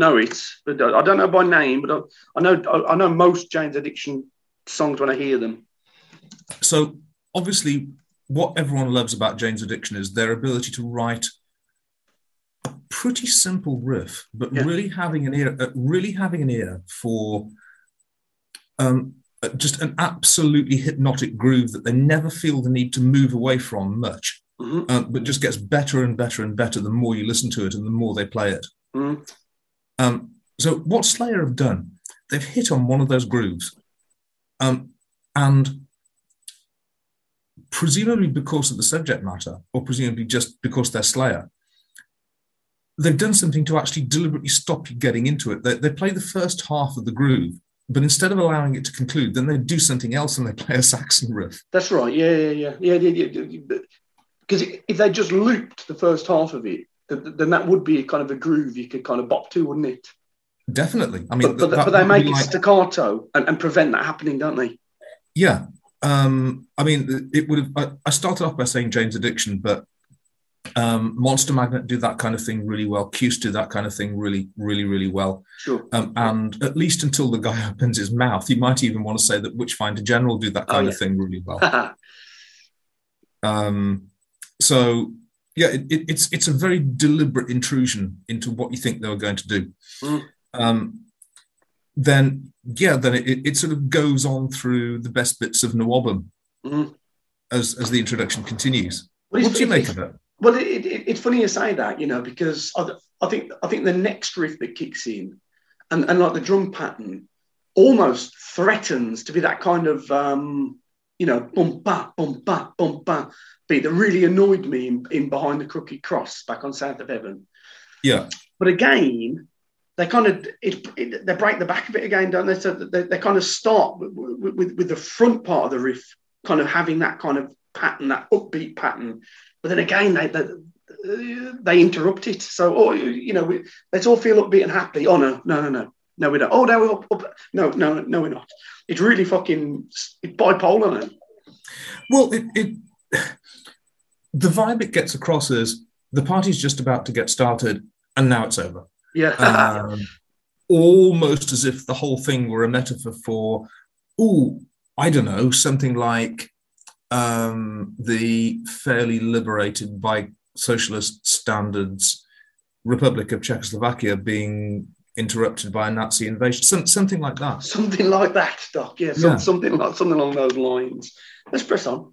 Know it, but I don't know by name. But I, I know I, know most Jane's Addiction songs when I hear them.
So obviously, what everyone loves about Jane's Addiction is their ability to write a pretty simple riff, but
Yeah.
really having an ear, uh, really having an ear for um, uh, just an absolutely hypnotic groove that they never feel the need to move away from much,
Mhm.
uh, but just gets better and better and better the more you listen to it and the more they play it.
Mm.
Um, so what Slayer have done, they've hit on one of those grooves, um, and presumably because of the subject matter, or presumably just because they're Slayer, they've done something to actually deliberately stop you getting into it. They, they play the first half of the groove, but instead of allowing it to conclude, then they do something else and they play a Saxon riff.
That's right. Yeah, yeah, yeah, yeah. yeah, yeah, yeah. Because if they just looped the first half of it, then that would be kind of a groove you could kind of bop to, wouldn't it?
Definitely. I mean,
But, but,
that-
but they make it
like-
staccato and, and prevent that happening, don't they?
Yeah. Um, I mean, it would have. I, I started off by saying Jane's Addiction, but um, Monster Magnet do that kind of thing really well. Kyuss do that kind of thing really, really, really well.
Sure.
Um, and at least until the guy <laughs> opens his mouth, you might even want to say that Witchfinder General do that
Oh,
kind
yeah.
of thing really well. <laughs> Um, so yeah, it, it, it's it's a very deliberate intrusion into what you think they were going to do.
Mm.
Um, then yeah, then it, it, sort of goes on through the best bits of Nawabum
Mhm.
as as the introduction continues.
Well,
What do you make of it?
Well, it, it, it's funny you say that, you know, because I, I think I think the next riff that kicks in, and, and like the drum pattern, almost threatens to be that kind of, um, you know, bum ba bum ba bum ba beat that really annoyed me in, in behind the crooked cross back on South of Heaven.
Yeah,
But again, they kind of it, it, they break the back of it again, don't they? So they, they kind of start with, with, with the front part of the riff, kind of having that kind of pattern, that upbeat pattern. But then again, they they, they interrupt it. So, oh, you know, we, let's all feel upbeat and happy. Oh no, no, no, no, no, we don't. Oh, no, we're up, up. no, no, no, we're not. It's really fucking it's bipolar now.
Well, it, it the vibe it gets across is the party's just about to get started and now it's over.
Yeah,
Um, almost as if the whole thing were a metaphor for, oh, I don't know, something like um, the fairly liberated by socialist standards Republic of Czechoslovakia being interrupted by a Nazi invasion, some, something like that.
something like that, Doc. Yeah, some,
Yeah.
something like something along those lines. Let's press on.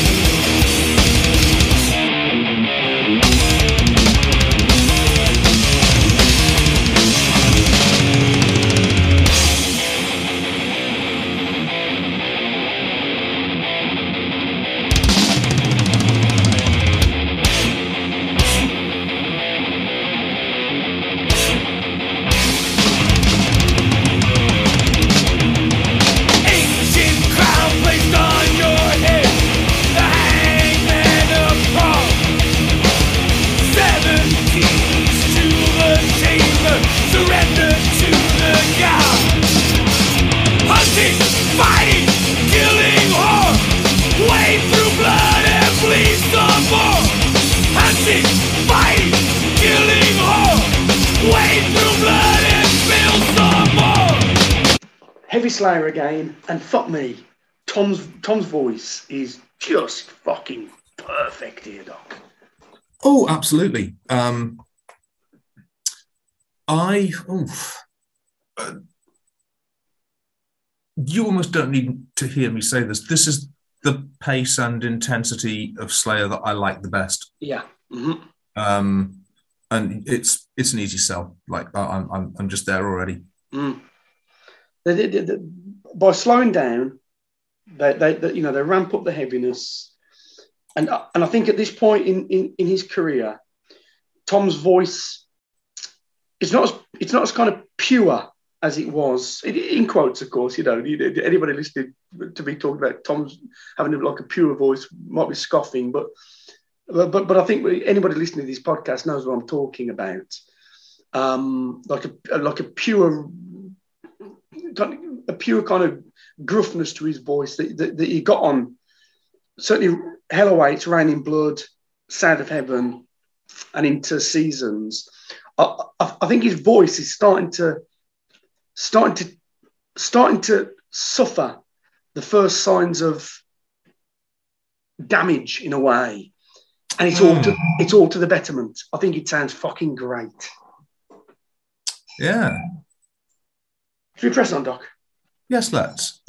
Again, and fuck me, Tom's Tom's voice is just fucking perfect here, Doc.
Oh, absolutely. Um, I, oof. Uh, you almost don't need to hear me say this. This is the pace and intensity of Slayer that I like the best.
Yeah. Mhm.
Um, and it's it's an easy sell. Like I- I'm I'm, I'm just there already.
Mm. They, they, they, they- by slowing down, they, they, they, you know, they ramp up the heaviness, and and I think at this point in, in, in his career, Tom's voice it's not as it's not as kind of pure as it was in- quotes, of course. You know, anybody listening to me talking about Tom's having like a pure voice might be scoffing, but but but, but I think anybody listening to this podcast knows what I'm talking about. Um, like a like a pure kind of- a pure kind of gruffness to his voice that, that, that he got on certainly Hell Awaits, Reign in Blood, South of Heaven, and into seasons, I, I, I think his voice is starting to starting to starting to suffer the first signs of damage in a way, and it's all to, hmm. it's all to the betterment. I think it sounds fucking great.
Yeah.
Should we press on, Doc?
Yes, let's.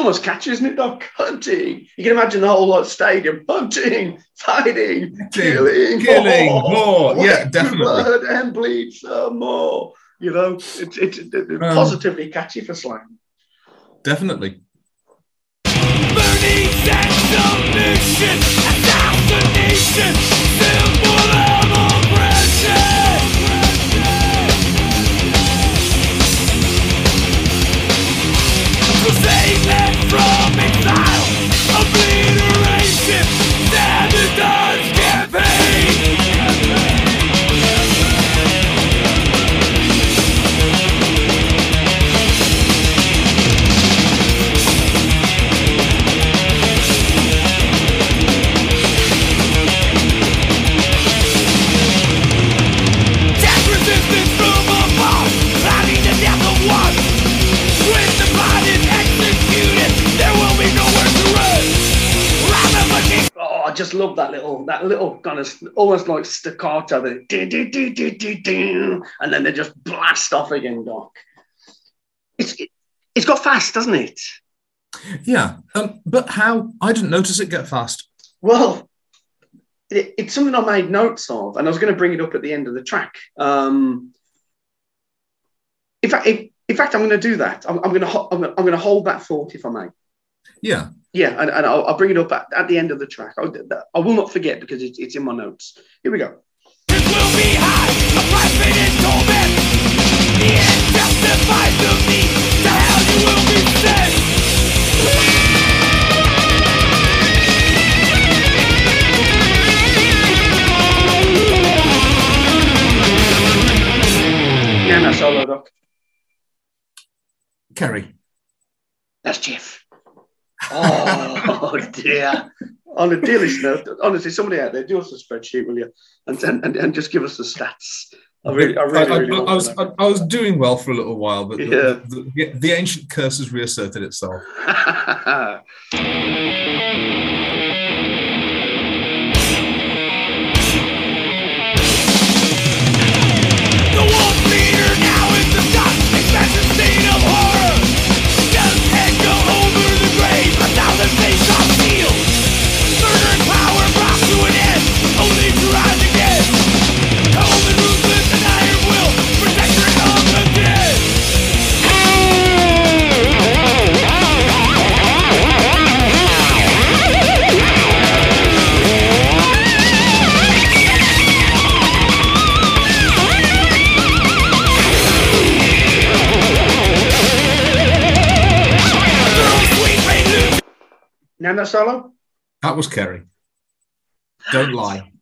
Almost catchy, isn't it, Doc? <laughs> Hunting. You can imagine the whole like, stadium hunting, fighting, killing,
killing more.
Wait
Yeah, definitely.
Blood and bleed some more. You know, it's it's it's
Um,
positively catchy for slang.
Definitely.
Burning sense of mission, assassination, symbol
just love that little that little kind of almost like staccato, the do, do, do, do, do, do, and then they just blast off again, Doc. It's it, it's got fast, doesn't it?
Yeah. Um, but how? I didn't notice it get fast.
Well, it, it's something I made notes of, and I was going to bring it up at the end of the track. Um, in fact, if, in fact, I'm going to do that. I'm, I'm going to ho- I'm, gonna- I'm going to hold that thought, if I may.
Yeah.
Yeah, and, and I'll, I'll bring it up at, at the end of the track. I'll, I will not forget because it's, it's in my notes. Here we go.
will be high, a private in torment. The end justifies the means. To hell you will be sent.
Yeah, no solo, Doc.
Kerry.
That's Jeff. Oh <laughs> dear. On a dearest note, honestly, somebody out there, do us a spreadsheet, will you? And and, and, just give us the stats. I really, I really,
I,
really
I was I, I was doing well for a little while, but
Yeah.
the, the, the ancient curse has reasserted itself. <laughs>
Nano solo?
That was Kerry. Don't lie.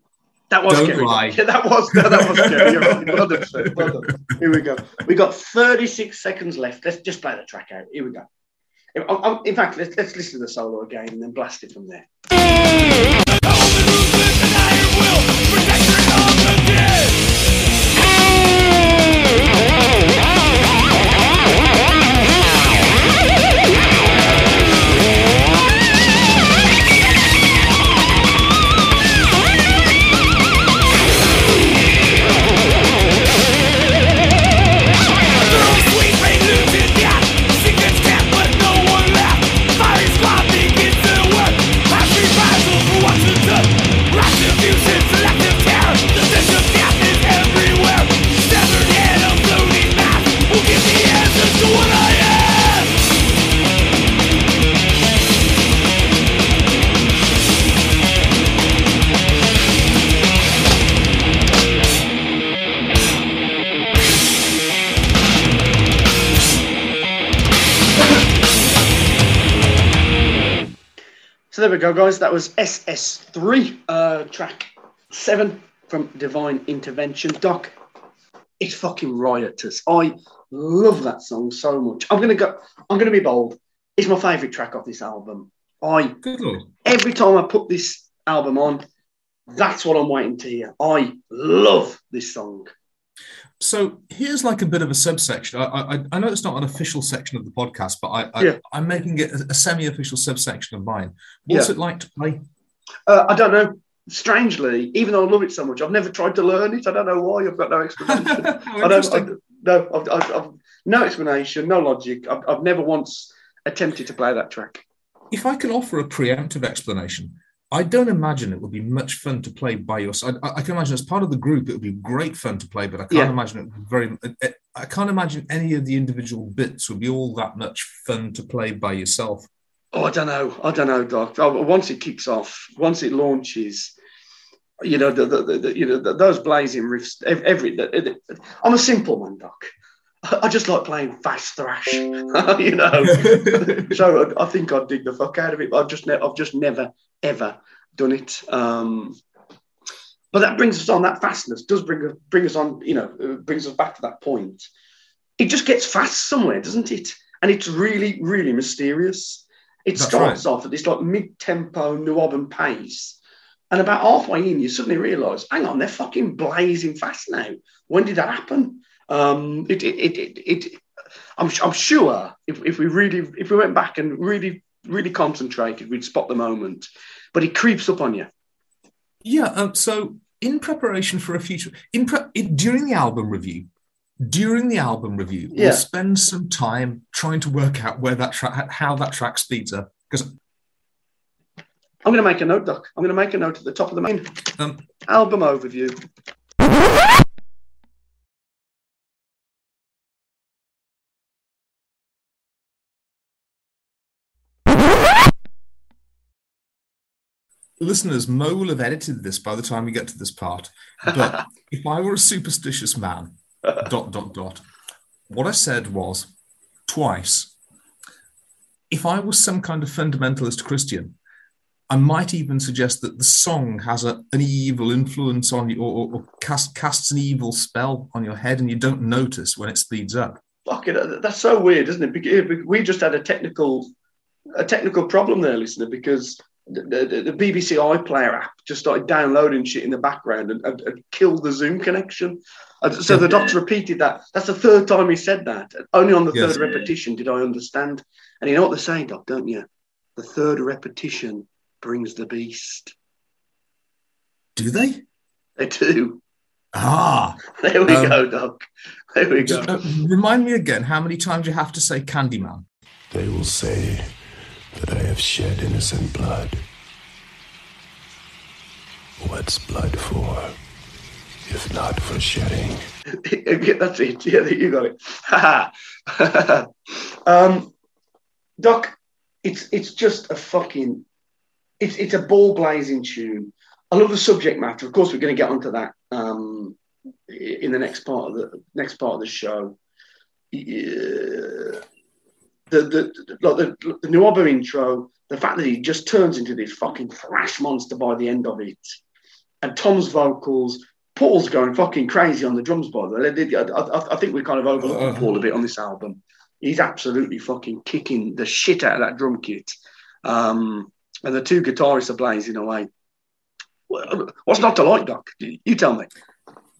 That was
Don't
scary.
lie.
Yeah, that was no, that was scary. You're right. Well done, sir. Well done. Here we go. We got 36 seconds left. Let's just play the track out. Here we go. In fact, let's, let's listen to the solo again and then blast it from there. Guys. That was SS3, uh, track seven from Divine Intervention. Doc, it's fucking riotous. I love that song so much. I'm gonna go. I'm gonna be bold. It's my favourite track off this album. I every time I put this album on, that's what I'm waiting to hear. I love this song.
So here's like a bit of a subsection. I, I, I know it's not an official section of the podcast, but I, I
Yeah.
I'm making it a, a semi-official subsection of mine. What's
Yeah.
it like to play?
Uh, I don't know. Strangely, even though I love it so much, I've never tried to learn it. I don't know why. I've got no <laughs> explanation. I don't. I, no, I've, I've, I've no explanation, no logic. I've, I've never once attempted to play that track.
If I can offer a preemptive explanation, I don't imagine it would be much fun to play by yourself. I, I can imagine as part of the group, it would be great fun to play, but I can't
Yeah.
imagine it would be very. I- I can't imagine any of the individual bits would be all that much fun to play by yourself.
Oh, I don't know. I don't know, Doc. Oh, Once it kicks off, once it launches, you know, the, the, the, you know, the, those blazing riffs. ev- Every, the, the- I'm a simple man, Doc. I just like playing fast thrash, <laughs> you know. <laughs> so I, I think I'd dig the fuck out of it. But I've just, ne- I've just never ever done it. Um, but that brings us on. That fastness does bring us, bring us on. You know, brings us back to that point. It just gets fast somewhere, doesn't it? And it's really, really mysterious. It
That's
starts off at this like mid-tempo Nuoban pace, and about halfway in, you suddenly realise, hang on, they're fucking blazing fast now. When did that happen? Um, it, it, it, it, it I'm, I'm sure if, if we really, if we went back and really, really concentrated, we'd spot the moment. But it creeps up on you.
Yeah. Um, so, in preparation for a future, in, pre- in during the album review, during the album review,
Yeah.
we'll spend some time trying to work out where that track, how that track speeds up. Because
I'm going to make a note, Doc. I'm going to make a note at the top of the main
um,
album overview.
Listeners, Mo will have edited this by the time we get to this part. But <laughs> if I were a superstitious man, dot dot dot, what I said was twice. If I was some kind of fundamentalist Christian, I might even suggest that the song has a, an evil influence on you, or, or, or cast, casts an evil spell on your head, and you don't notice when it speeds up.
Fuck it, that's so weird, isn't it? We just had a technical, a technical problem there, listener, because the, the, the BBC iPlayer app just started downloading shit in the background and, and, and killed the Zoom connection. And so the doctor repeated that. That's the third time he said that. Only on the
Yes.
third repetition did I understand. And you know what they're saying, Doc, don't you? The third repetition brings the beast.
Do they?
They do.
Ah, <laughs>
There we
Um,
go, Doc. There we go.
uh, remind me again how many times you have to say Candyman.
They will say that I have shed innocent blood. What's blood for, if not for shedding? <laughs>
That's it. Yeah, you got it. <laughs> um, Doc, it's it's just a fucking it's it's a ball blazing tune. I love the subject matter. Of course, we're going to get onto that um, in the next part of the next part of the show. Yeah. The the like the, the Nuobo intro, the fact that he just turns into this fucking thrash monster by the end of it, and Tom's vocals, Paul's going fucking crazy on the drums, by the way. I, I, I think we kind of overlooked
Uh.
Paul a bit on this album. He's absolutely fucking kicking the shit out of that drum kit. Um, and the two guitarists are blazing away. What- What's not to like, Doc? You tell me.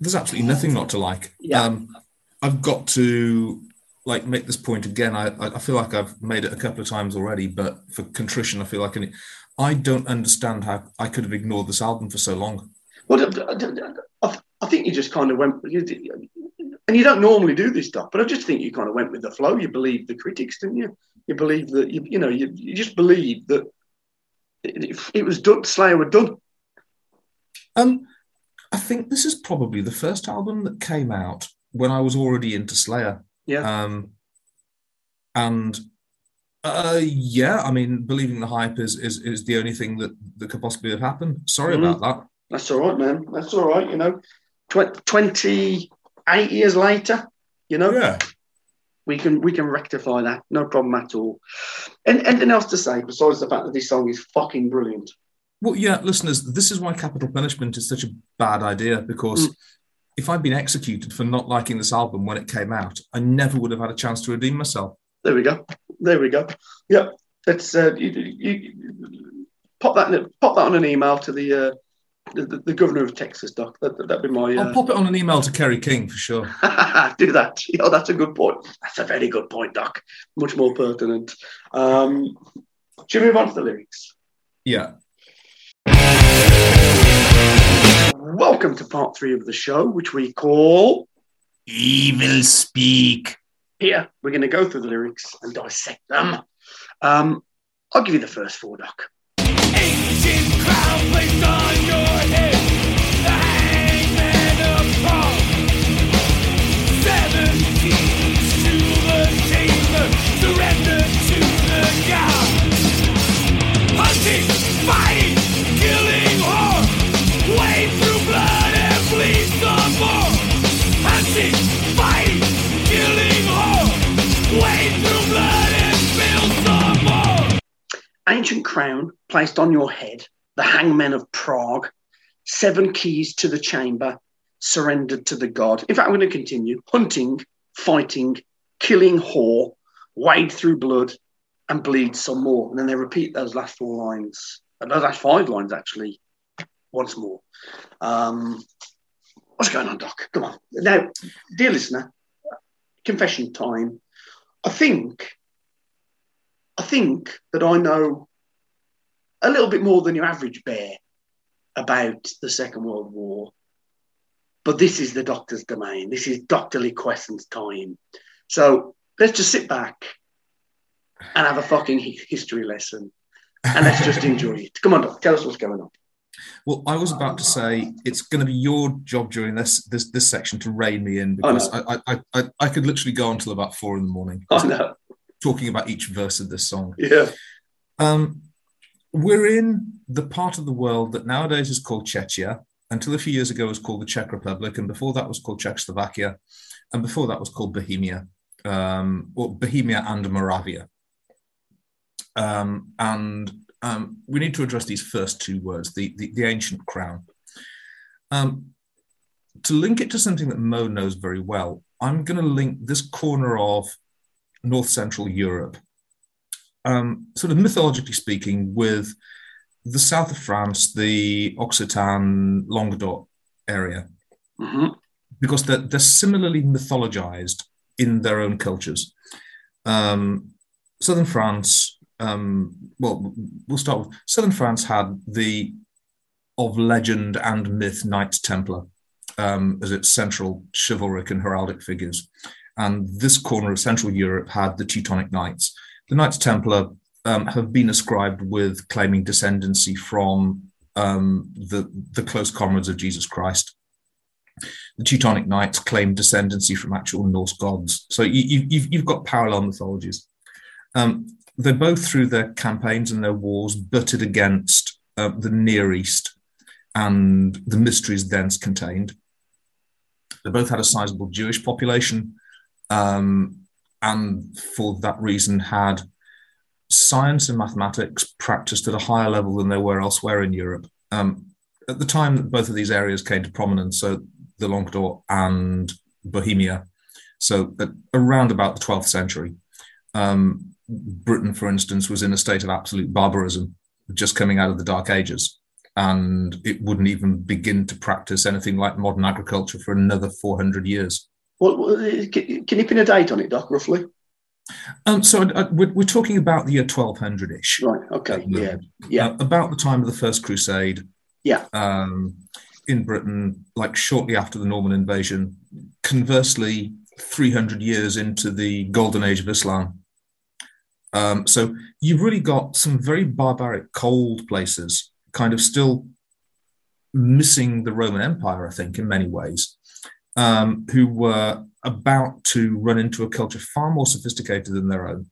There's absolutely nothing not to like.
Yeah.
Um, I've got to like make this point again. I, I feel like I've made it a couple of times already, but for contrition, I feel like I, I don't understand how I could have ignored this album for so long.
Well, I think you just kind of went, and you don't normally do this stuff, but I just think you kind of went with the flow. You believed the critics, didn't you? You believe that you, you know, you, you just believed that it, it was done. Slayer were done.
Um, I think this is probably the first album that came out when I was already into Slayer.
Yeah.
Um, and uh, yeah, I mean, believing the hype is is, is the only thing that, that could possibly have happened. Sorry
Mhm.
about that.
That's all right, man. That's all right. You know, Tw- twenty-eight years later, you know,
Yeah.
We can we can rectify that. No problem at all. And anything else to say besides the fact that this song is fucking brilliant?
Well, yeah, listeners, this is why capital punishment is such a bad idea because
Mm.
If I'd been executed for not liking this album when it came out, I never would have had a chance to redeem myself.
There we go. There we go. Yep. That's uh, you, you, pop that in, pop that on an email to the uh, the, the, governor of Texas, Doc. That, that'd be my.
I'll
Uh,
pop it on an email to Kerry King for sure. <laughs>
do that. Yeah, <laughs> that's a good point. That's a very good point, Doc. Much more pertinent. Um, should we move on to the lyrics?
Yeah.
Welcome to part three of the show, which we call
Evil speak.
Here. We're going to go through the lyrics and dissect them. Um, I'll give you the first four, Doc. Crown placed on your head, the hangman of Prague, seven keys to the chamber, surrendered to the god. In fact, I'm going to continue hunting, fighting, killing whore, wade through blood, and bleed some more. And then they repeat those last four lines, and those last five lines actually, once more. Um, what's going on, Doc? Come on. Now, dear listener, confession time. I think I think that I know a little bit more than your average bear about the Second World War. But this is the doctor's domain. This is Dr. Lee Quesson's time. So let's just sit back and have a fucking history lesson. And let's just enjoy it. Come on, Doc, tell us what's going on.
Well, I was about to say it's going to be your job during this this this section to rein me in
Oh,
because I, I, I I could literally go until about four in the morning
I know.
talking about each verse of this song.
Yeah.
Um, we're in the part of the world that nowadays is called Czechia. Until a few years ago, it was called the Czech Republic, and before that was called Czechoslovakia, and before that was called Bohemia, um, or Bohemia and Moravia. Um, and um, we need to address these first two words, the the, the ancient crown. Um, to link it to something that Mo knows very well, I'm going to link this corner of North Central Europe um, sort of mythologically speaking, with the south of France, the Occitan Languedoc area,
Mhm.
because they're, they're similarly mythologized in their own cultures. Um, southern France, um, well, we'll start with southern France had the of legend and myth Knights Templar um, as its central chivalric and heraldic figures. And this corner of Central Europe had the Teutonic Knights. The Knights Templar um, have been ascribed with claiming descendancy from um, the, the close comrades of Jesus Christ. The Teutonic Knights claim descendancy from actual Norse gods. So you, you, you've, you've got parallel mythologies. Um, they both, through their campaigns and their wars, butted against uh, the Near East and the mysteries thence contained. They both had a sizable Jewish population, um, and for that reason had science and mathematics practiced at a higher level than they were elsewhere in Europe. Um, at the time that both of these areas came to prominence, so the Languedoc and Bohemia, so around about the 12th century, um, Britain, for instance, was in a state of absolute barbarism, just coming out of the Dark Ages. And it wouldn't even begin to practice anything like modern agriculture for another 400 years.
What, what, can, can you pin a date on it, Doc, roughly?
Um, so uh, we're, we're talking about the year 1200 ish.
Right. Okay. Yeah. Yeah.
Uh, about the time of the First Crusade.
Yeah.
Um, in Britain, like shortly after the Norman invasion. Conversely, 300 years into the golden age of Islam. Um, so you've really got some very barbaric, cold places, kind of still missing the Roman Empire, I think, in many ways, um, who were about to run into a culture far more sophisticated than their own,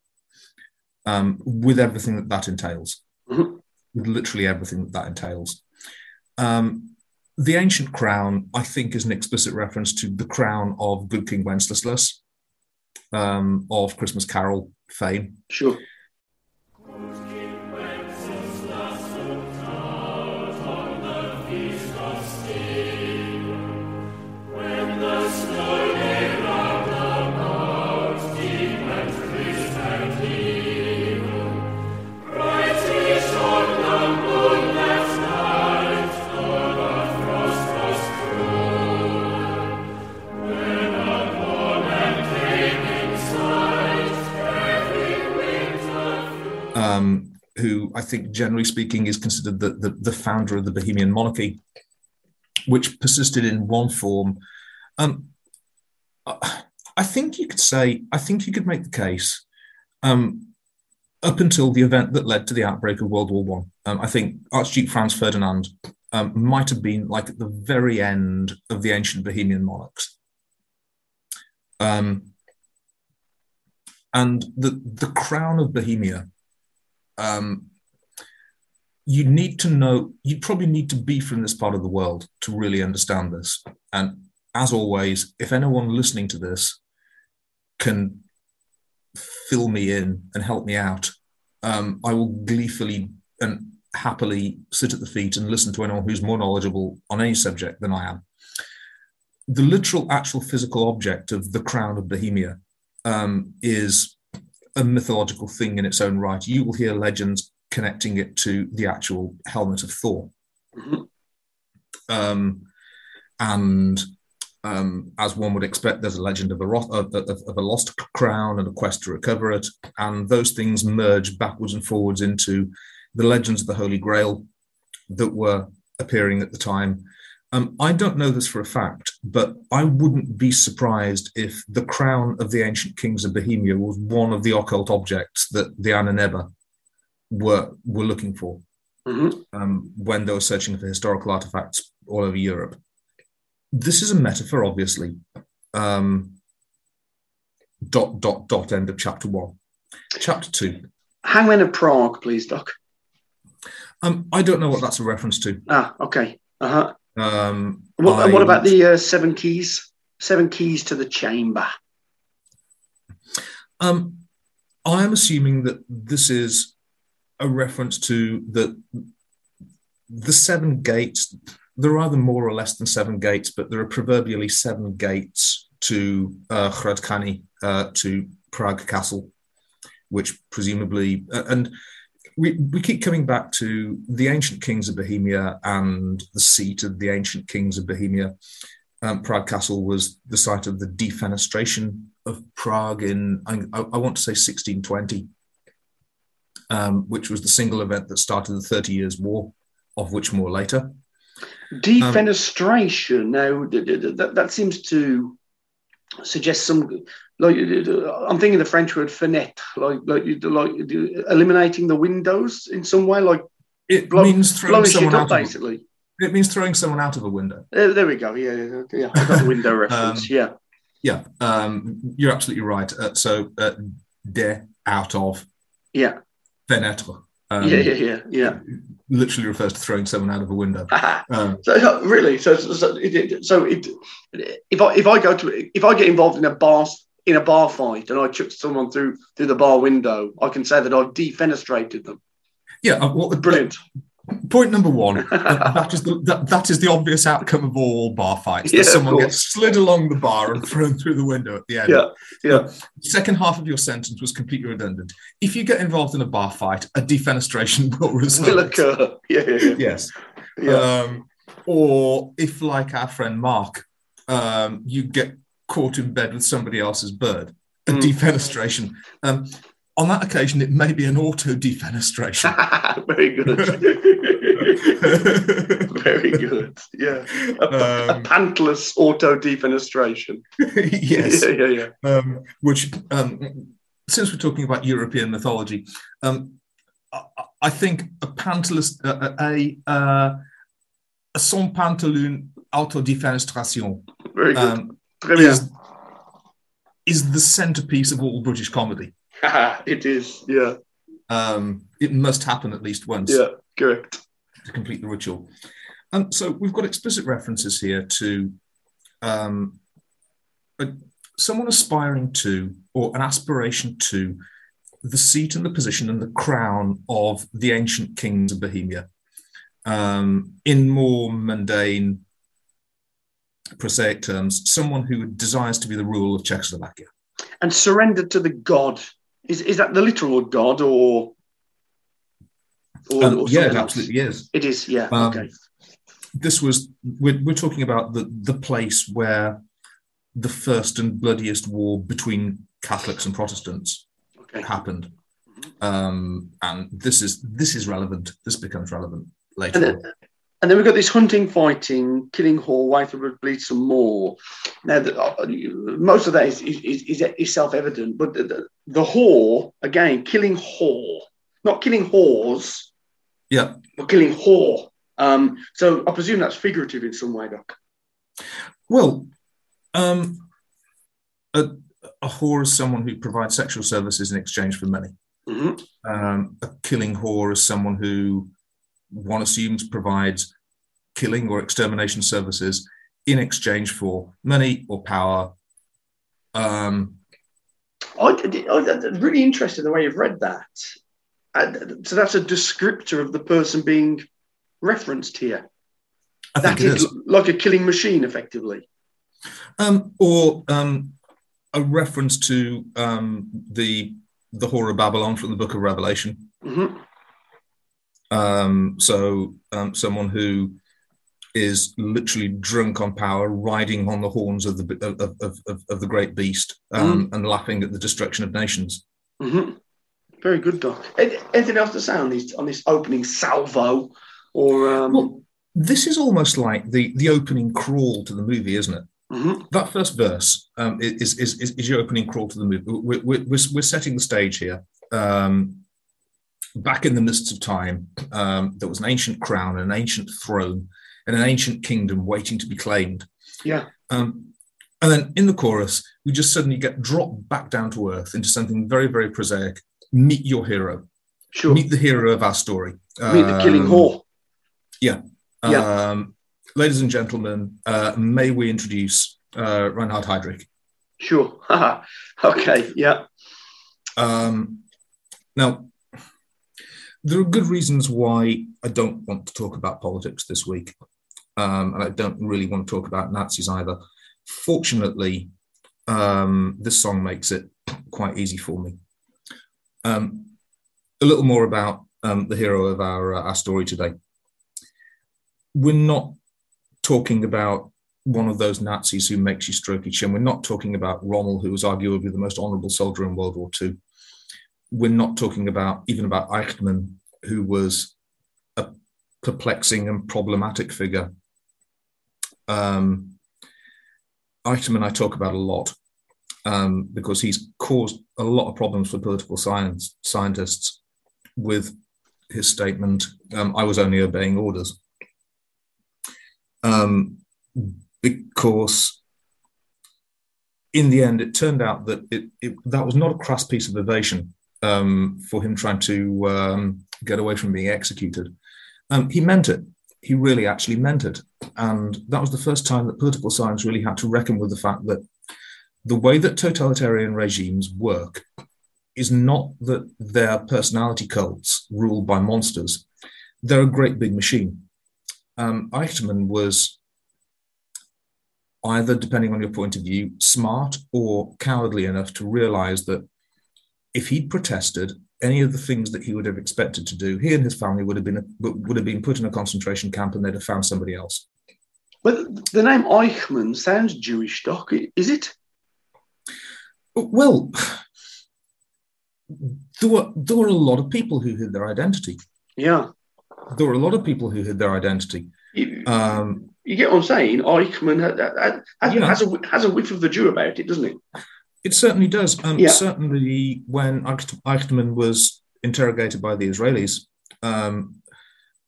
um, with everything that that entails,
Mhm.
with literally everything that that entails. Um, the ancient crown, I think, is an explicit reference to the crown of good King Wenceslas, um, of Christmas Carol fame.
Sure.
Who I think, generally speaking, is considered the, the, the founder of the Bohemian monarchy, which persisted in one form. Um, I think you could say, I think you could make the case um, up until the event that led to the outbreak of World War One. Um, I think Archduke Franz Ferdinand um, might have been like at the very end of the ancient Bohemian monarchs. Um, and the, the crown of Bohemia um, you need to know, you probably need to be from this part of the world to really understand this. And as always, if anyone listening to this can fill me in and help me out, um, I will gleefully and happily sit at the feet and listen to anyone who's more knowledgeable on any subject than I am. The literal, actual physical object of the crown of Bohemia um, is a mythological thing in its own right. You will hear legends connecting it to the actual helmet of Thor.
Mhm.
Um, and um, as one would expect, there's a legend of a, ro- of, of, of a lost crown and a quest to recover it. And those things merge backwards and forwards into the legends of the Holy Grail that were appearing at the time. Um, I don't know this for a fact, but I wouldn't be surprised if the crown of the ancient kings of Bohemia was one of the occult objects that the Ahnenerbe were were looking for
Mhm.
um, when they were searching for historical artifacts all over Europe. This is a metaphor, obviously. Um, dot dot dot. End of chapter one. Chapter two.
Hangman of Prague, please, Doc.
Um, I don't know what that's a reference to.
Ah, okay. Uh huh.
Um,
What,
I
what about the uh, seven keys? Seven keys to the chamber.
Um, I am assuming that this is a reference to the the seven gates. There are either more or less than seven gates, but there are proverbially seven gates to uh, Hradčany, uh, to Prague Castle, which presumably uh, and we, we keep coming back to the ancient kings of Bohemia and the seat of the ancient kings of Bohemia. Um, Prague Castle was the site of the defenestration of Prague in, I, I want to say 1620, um, which was the single event that started the Thirty Years' War, of which more later.
Defenestration. now, th- th- th- that, that seems to suggest some. Like I'm thinking the French word fenêtre, like like you- like eliminating the windows in some way, like
It
blow,
means throwing someone
up,
out. Of,
basically.
it means throwing someone out of a window.
There, there we go. Yeah, yeah, yeah. I got the window <laughs> reference.
Um,
yeah,
Yeah, um, you're absolutely right. Uh, so, uh, de out of
yeah,
fenêtre. Um,
yeah, yeah, yeah, yeah.
Literally refers to throwing someone out of a window. <laughs> Um,
So really, so so, it, it- so it, if I if I go to if I get involved in a bar in a bar fight and I chuck someone through through the bar window, I can say that I've defenestrated them.
yeah, uh, well,
Brilliant.
Point number one: <laughs> uh, that is the that, that is the obvious outcome of all bar fights.
Yeah,
that someone gets slid along the bar and <laughs> thrown through the window at the end.
Yeah, yeah.
The second half of your sentence was completely redundant. If you get involved in a bar fight, a defenestration <laughs> will result.
Will occur. Yeah, yeah, yeah.
Yes.
yeah.
Um, or if, like our friend Mark, um, you get caught in bed with somebody else's bird, a
Mm.
defenestration. Um, on that occasion, it may be an auto defenestration. <laughs>
Very good. <laughs> Very good. Yeah. A, a
Um,
pantless auto defenestration. <laughs>
yes.
Yeah, yeah, yeah.
um, which, um, since we're talking about European mythology, um, I, I think a pantalus, uh, a uh, a sans pantalon autodefenestration
Very good.
um, is, is the centerpiece of all British comedy. <laughs>
it is. Yeah.
Um, it must happen at least once
Yeah. Correct.
to complete the ritual. Um, so we've got explicit references here to um, uh, someone aspiring to or an aspiration to the seat and the position and the crown of the ancient kings of Bohemia. Um, in more mundane, prosaic terms, someone who desires to be the ruler of Czechoslovakia.
And surrender to the god. Is, is that the literal god or? or,
Um,
or
yeah, it absolutely is.
It is, yeah.
Um,
okay.
This was we're, we're talking about the the place where the first and bloodiest war between Catholics and Protestants
Okay.
happened. Um, and this is this is relevant. This becomes relevant later.
And and then we've got this hunting, fighting, killing for blood, bleed some more. Now, the, uh, most of that is, is, is, is self-evident, but the, the, the whore, again, killing whore, not killing whores,
Yeah.
but killing whore. Um, so I presume that's figurative in some way, Doc.
Well, um, a, a whore is someone who provides sexual services in exchange for money.
hmm
Um, a killing whore is someone who one assumes provides killing or extermination services in exchange for money or power. Um,
I, I, I'm really interested in the way you've read that. And so that's a descriptor of the person being referenced here.
I
That is
is.
like a killing machine, effectively.
Um, or um, a reference to um, the the horror of Babylon from the Book of Revelation.
hmm
Um, so um, someone who is literally drunk on power, riding on the horns of the of, of, of, of the great beast, um, and laughing at the destruction of nations.
hmm Very good, Doc. Anything else to say on this on this opening salvo, or um,
Well, this is almost like the the opening crawl to the movie, isn't it?
mhm,
That first verse um, is, is, is, is your opening crawl to the movie. We're, we're, we're, we're setting the stage here. Um, back in the mists of time, um, there was an ancient crown, an ancient throne, and an ancient kingdom waiting to be claimed.
yeah,
Um, and then in the chorus, we just suddenly get dropped back down to earth into something very, very prosaic. Meet your hero.
sure.
Meet the hero of our story.
Meet the killing
Um,
whore.
Yeah.
Yeah.
Um, ladies and gentlemen, uh, may we introduce uh, Reinhard Heydrich.
Sure. <laughs> Okay. Yeah.
Um, now, there are good reasons why I don't want to talk about politics this week. Um, and I don't really want to talk about Nazis either. Fortunately, um, this song makes it quite easy for me. Um, a little more about um, the hero of our, uh, our story today. We're not talking about one of those Nazis who makes you stroke your chin. We're not talking about Rommel, who was arguably the most honourable soldier in World War II. We're not talking about even about Eichmann, who was a perplexing and problematic figure. Um, Eichmann I talk about a lot um, because he's caused a lot of problems for political science scientists with his statement, um, "I was only obeying orders." Um, because in the end, it turned out that it, it that was not a crass piece of evasion um, for him trying to um, get away from being executed. Um, he meant it. He really actually meant it, and that was the first time that political science really had to reckon with the fact that the way that totalitarian regimes work is not that they're personality cults ruled by monsters. They're a great big machine. Um, Eichmann was either, depending on your point of view, smart or cowardly enough to realize that if he'd protested any of the things that he would have expected to do, he and his family would have been would have been put in a concentration camp and they'd have found somebody else.
Well, the name Eichmann sounds Jewish, Doc. Is it?
Well, there were there were a lot of people who hid their identity.
Yeah.
There were a lot of people who hid their identity.
You,
Um,
you get what I'm saying? Eichmann ha- ha- has,
Yeah.
has, a, has a whiff of the Jew about it, doesn't it?
It certainly does. Um,
Yeah.
Certainly, when Eichmann was interrogated by the Israelis, um,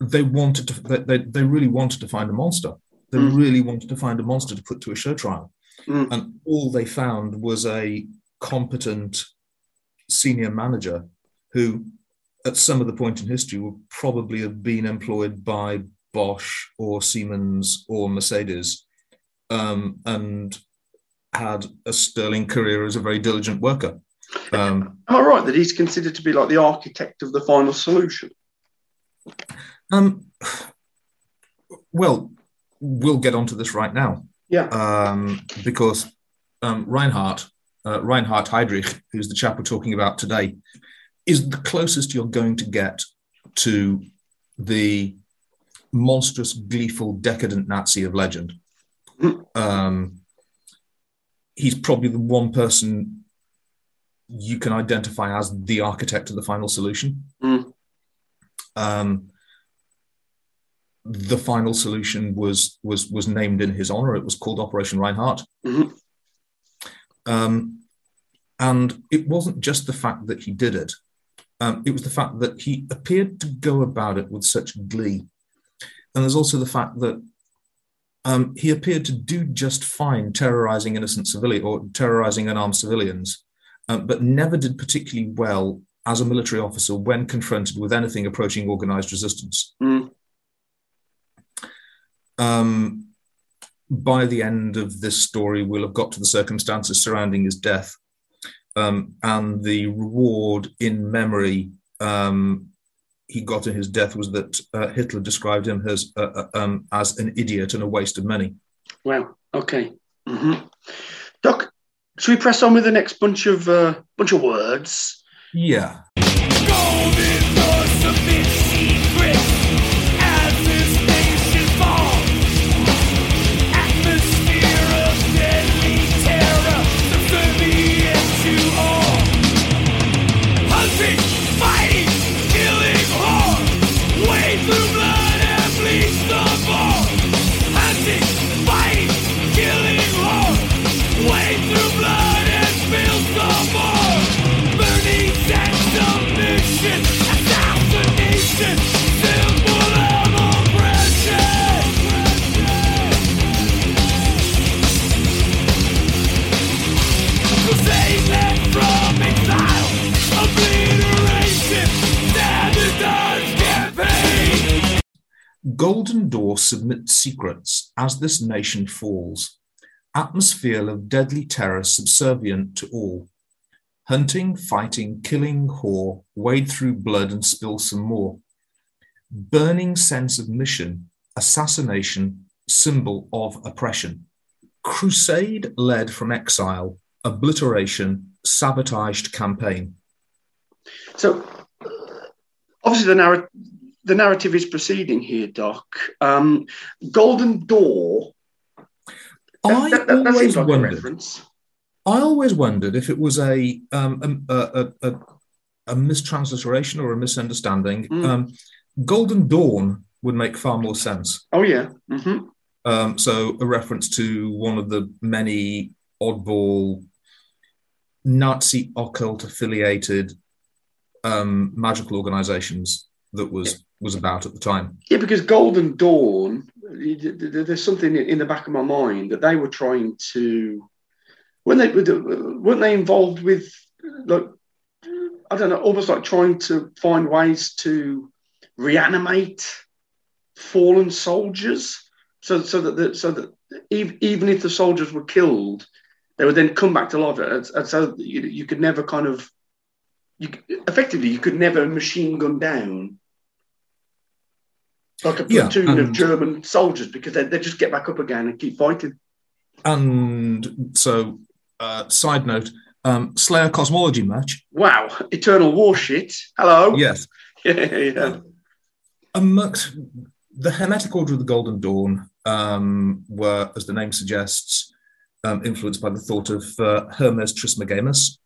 they wanted to. They, they, really wanted to find a monster. They
Mm.
really wanted to find a monster to put to a show trial,
Mm.
and all they found was a competent senior manager who, at some of the point in history, would probably have been employed by Bosch or Siemens or Mercedes, um, and had a sterling career as a very diligent worker. Um,
Am I right that he's considered to be like the architect of the final solution?
um, well, we'll get onto this right now.
Yeah.
um, because um, Reinhardt, uh, Reinhard Heydrich, who's the chap we're talking about today, is the closest you're going to get to the monstrous, gleeful, decadent Nazi of legend. Um, he's probably the one person you can identify as the architect of the final solution.
Mm.
Um, the final solution was was was named in his honor. It was called Operation Reinhardt.
Mhm.
Um, and it wasn't just the fact that he did it; um, it was the fact that he appeared to go about it with such glee. And there's also the fact that um, he appeared to do just fine terrorizing innocent civilians or terrorizing unarmed civilians, um, but never did particularly well as a military officer when confronted with anything approaching organized resistance.
Mm.
Um, by the end of this story, we'll have got to the circumstances surrounding his death. Um, and the reward in memory um, he got in his death was that uh, Hitler described him as, uh, uh, um, as an idiot and a waste of money.
Wow. Okay. hmm Doc, should we press on with the next bunch of uh, bunch of words?
Yeah. Golden Door submits secrets as this nation falls. Atmosphere of deadly terror subservient to all. Hunting, fighting, killing, whore, wade through blood and spill some more. Burning sense of mission, assassination, symbol of oppression. Crusade led from exile, obliteration, sabotaged campaign.
So, obviously, the narrative the narrative is proceeding here, Doc. Um, Golden Door.
I
that, that, that
always
like
wondered. I always wondered if it was a um, a, a, a, a mistransliteration or a misunderstanding.
Mm.
Um, Golden Dawn would make far more sense.
Oh yeah. hmm
Um, so a reference to one of the many oddball Nazi occult affiliated um, magical organizations that was was about at the time.
Yeah, because Golden Dawn, th- th- th- there's something in the back of my mind that they were trying to, when they weren't they involved with like I don't know, almost like trying to find ways to reanimate fallen soldiers, so so that the, so that ev- even if the soldiers were killed, they would then come back to life, and so you, you could never kind of, you effectively you could never machine gun down like a
Yeah,
platoon of German soldiers because they they just get back up again and keep fighting.
And so, uh, side note, um, Slayer cosmology match.
Wow, eternal war shit. Hello.
Yes, <laughs>
yeah, yeah.
amongst the Hermetic Order of the Golden Dawn um, were, as the name suggests, um, influenced by the thought of uh, Hermes Trismegistus.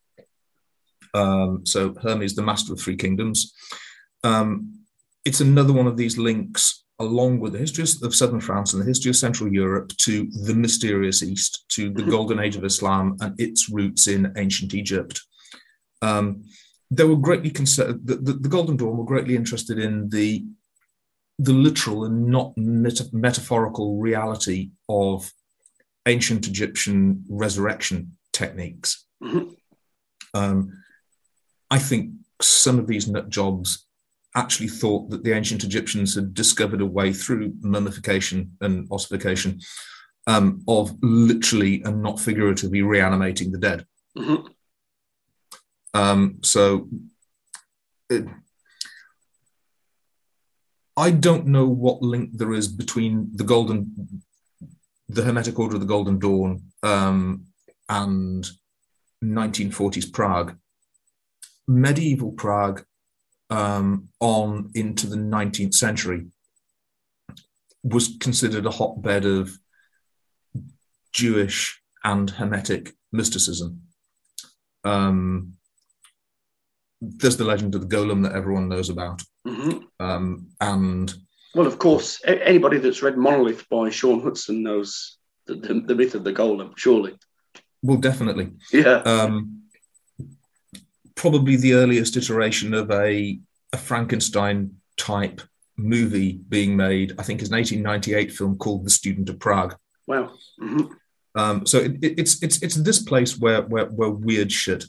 Um, so Hermes, the master of three kingdoms. Um, it's another one of these links, along with the history of southern France and the history of Central Europe, to the mysterious East, to the
Mhm.
Golden Age of Islam and its roots in ancient Egypt. Um, they were greatly concerned. The, the, the Golden Dawn were greatly interested in the the literal and not meta- metaphorical reality of ancient Egyptian resurrection techniques.
Mhm.
Um, I think some of these nut jobs actually thought that the ancient Egyptians had discovered a way through mummification and ossification um, of literally and not figuratively reanimating the dead.
Mhm.
Um, so it, I don't know what link there is between the Golden, the Hermetic Order of the Golden Dawn, um, and 1940s Prague. Medieval Prague um, on into the 19th century was considered a hotbed of Jewish and Hermetic mysticism. Um, there's the legend of the golem that everyone knows about.
Mhm.
Um, and
Well, of course, anybody that's read Monolith by Sean Hudson knows the, the, the myth of the golem, surely.
well, definitely.
Yeah.
Um, probably the earliest iteration of a, a Frankenstein type movie being made, I think, is an 1898 film called The Student of Prague.
Wow. Mhm.
Um, so it, it- it's it's it's this place where where, where weird shit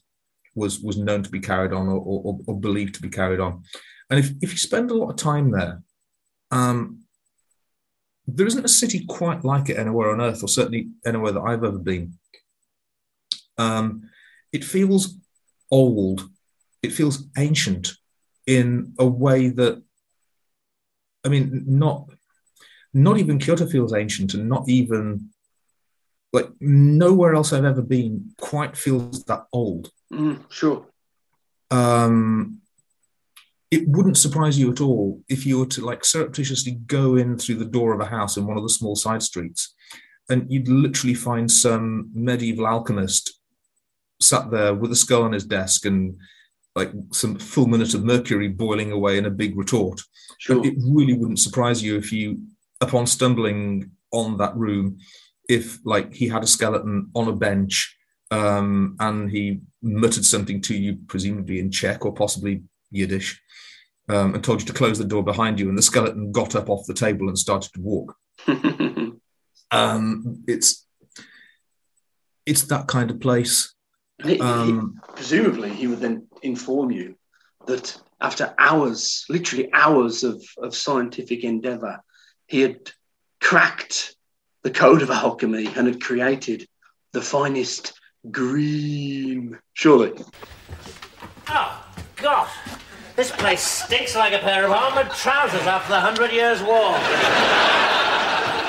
was was known to be carried on or, or, or believed to be carried on, and if if you spend a lot of time there, um, there isn't a city quite like it anywhere on earth, or certainly anywhere that I've ever been. Um, it feels old, it feels ancient in a way that, I mean, not not even Kyoto feels ancient, and not even like nowhere else I've ever been quite feels that old.
Mm, sure.
Um, it wouldn't surprise you at all if you were to like surreptitiously go in through the door of a house in one of the small side streets, and you'd literally find some medieval alchemist sat there with a skull on his desk and like some fulminate of mercury boiling away in a big retort.
Sure.
But it really wouldn't surprise you if you, upon stumbling on that room, if like he had a skeleton on a bench um, and he muttered something to you, presumably in Czech or possibly Yiddish, um, and told you to close the door behind you, and the skeleton got up off the table and started to walk. <laughs> Um, it's it's that kind of place.
He- he-
Um,
presumably, he would then inform you that after hours, literally hours of, of scientific endeavor, he had cracked the code of alchemy and had created the finest green. Surely.
Oh, God. This place stinks like a pair of armored trousers after the Hundred Years' War. <laughs>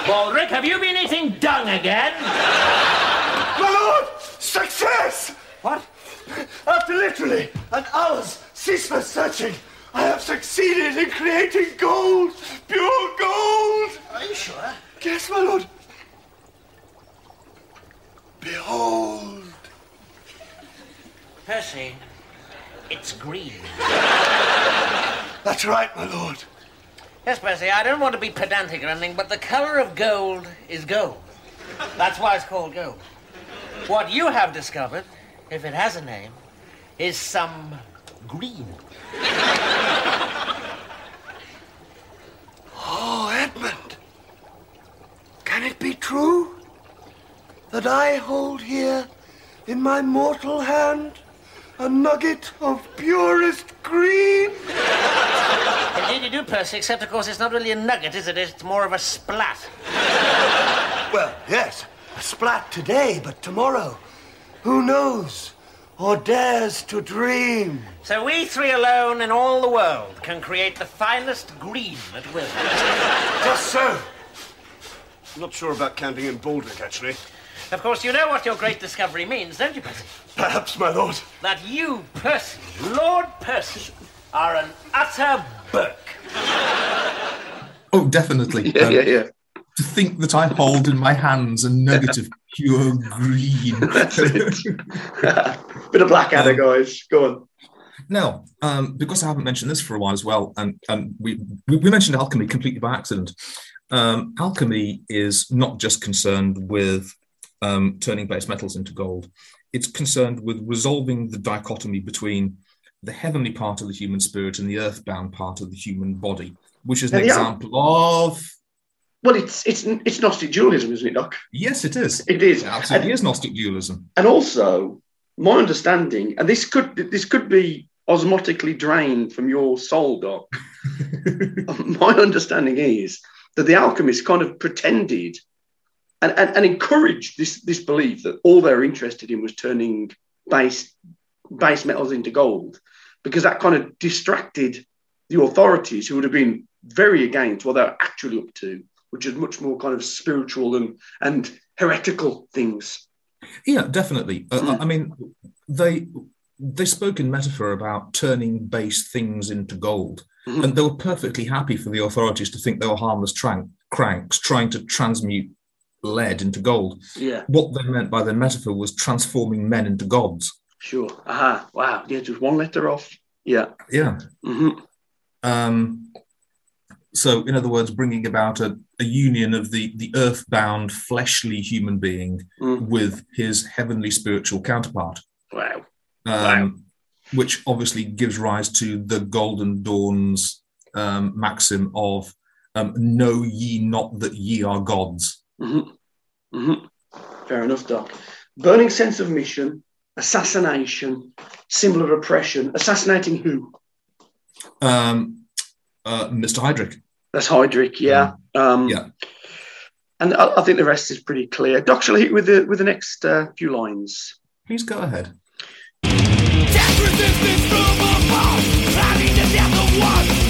Baldrick, have you been eating dung again?
Success!
What?
After literally an hour's ceaseless searching, I have succeeded in creating gold! Pure gold!
Are you sure?
Yes, my lord. Behold.
Percy, it's green.
That's right, my lord.
Yes, Percy, I don't want to be pedantic or anything, but the color of gold is gold. That's why it's called gold. What you have discovered, if it has a name, is some green. <laughs>
Oh, Edmund. Can it be true that I hold here in my mortal hand a nugget of purest green? <laughs>
Indeed you do, Percy, except, of course, it's not really a nugget, is it? It's more of a splat.
Well, yes, a splat today, but tomorrow, who knows or dares to dream?
So we three alone in all the world can create the finest green at will.
Just so. I'm not sure about counting in Baldrick, actually.
Of course, you know what your great discovery means, don't you, Percy?
Perhaps, my lord.
That you, Percy, Lord Percy, are an utter Burke. <laughs>
Oh, definitely.
Yeah, <laughs>
Um,
yeah, yeah.
To think that I hold in my hands a nugget of pure green. <laughs>
Bit of Blackadder,
Um,
guys. Go on.
Now, um, because I haven't mentioned this for a while as well, and, and we, we mentioned alchemy completely by accident. Um, alchemy is not just concerned with um, turning base metals into gold; it's concerned with resolving the dichotomy between the heavenly part of the human spirit and the earthbound part of the human body, which is an example of
Well, it's it's it's Gnostic dualism, isn't it, Doc?
yes, it is.
It is.
It absolutely
And-
is Gnostic dualism.
And also, my understanding, and this could this could be osmotically drained from your soul, Doc. <laughs> my understanding is that the alchemists kind of pretended and, and, and encouraged this, this belief that all they're interested in was turning base, base metals into gold, because that kind of distracted the authorities who would have been very against what they're actually up to, which is much more kind of spiritual and, and heretical things.
Yeah, definitely. Uh, I mean, they they spoke in metaphor about turning base things into gold,
Mhm.
and they were perfectly happy for the authorities to think they were harmless tran- cranks trying to transmute lead into gold.
Yeah,
What they meant by their metaphor was transforming men into gods.
sure. Aha. Wow. Yeah, just one letter off. Yeah.
Yeah.
hmm
Um, so, in other words, bringing about a, a union of the the earthbound, fleshly human being
Mm.
with his heavenly spiritual counterpart.
Wow.
um,
Wow.
which obviously gives rise to the Golden Dawn's um, maxim of um, "Know ye not that ye are gods."
hmm hmm Fair enough, Doc. Burning sense of mission, assassination, symbol of oppression. Assassinating who?
Um, uh, Mr. Heydrich.
That's Heydrich, yeah. Um,
Yeah.
And I, I think the rest is pretty clear. Doc, shall I hit with the with the next uh, few lines?
Please go ahead.
Death resistance from above, planning the death of one.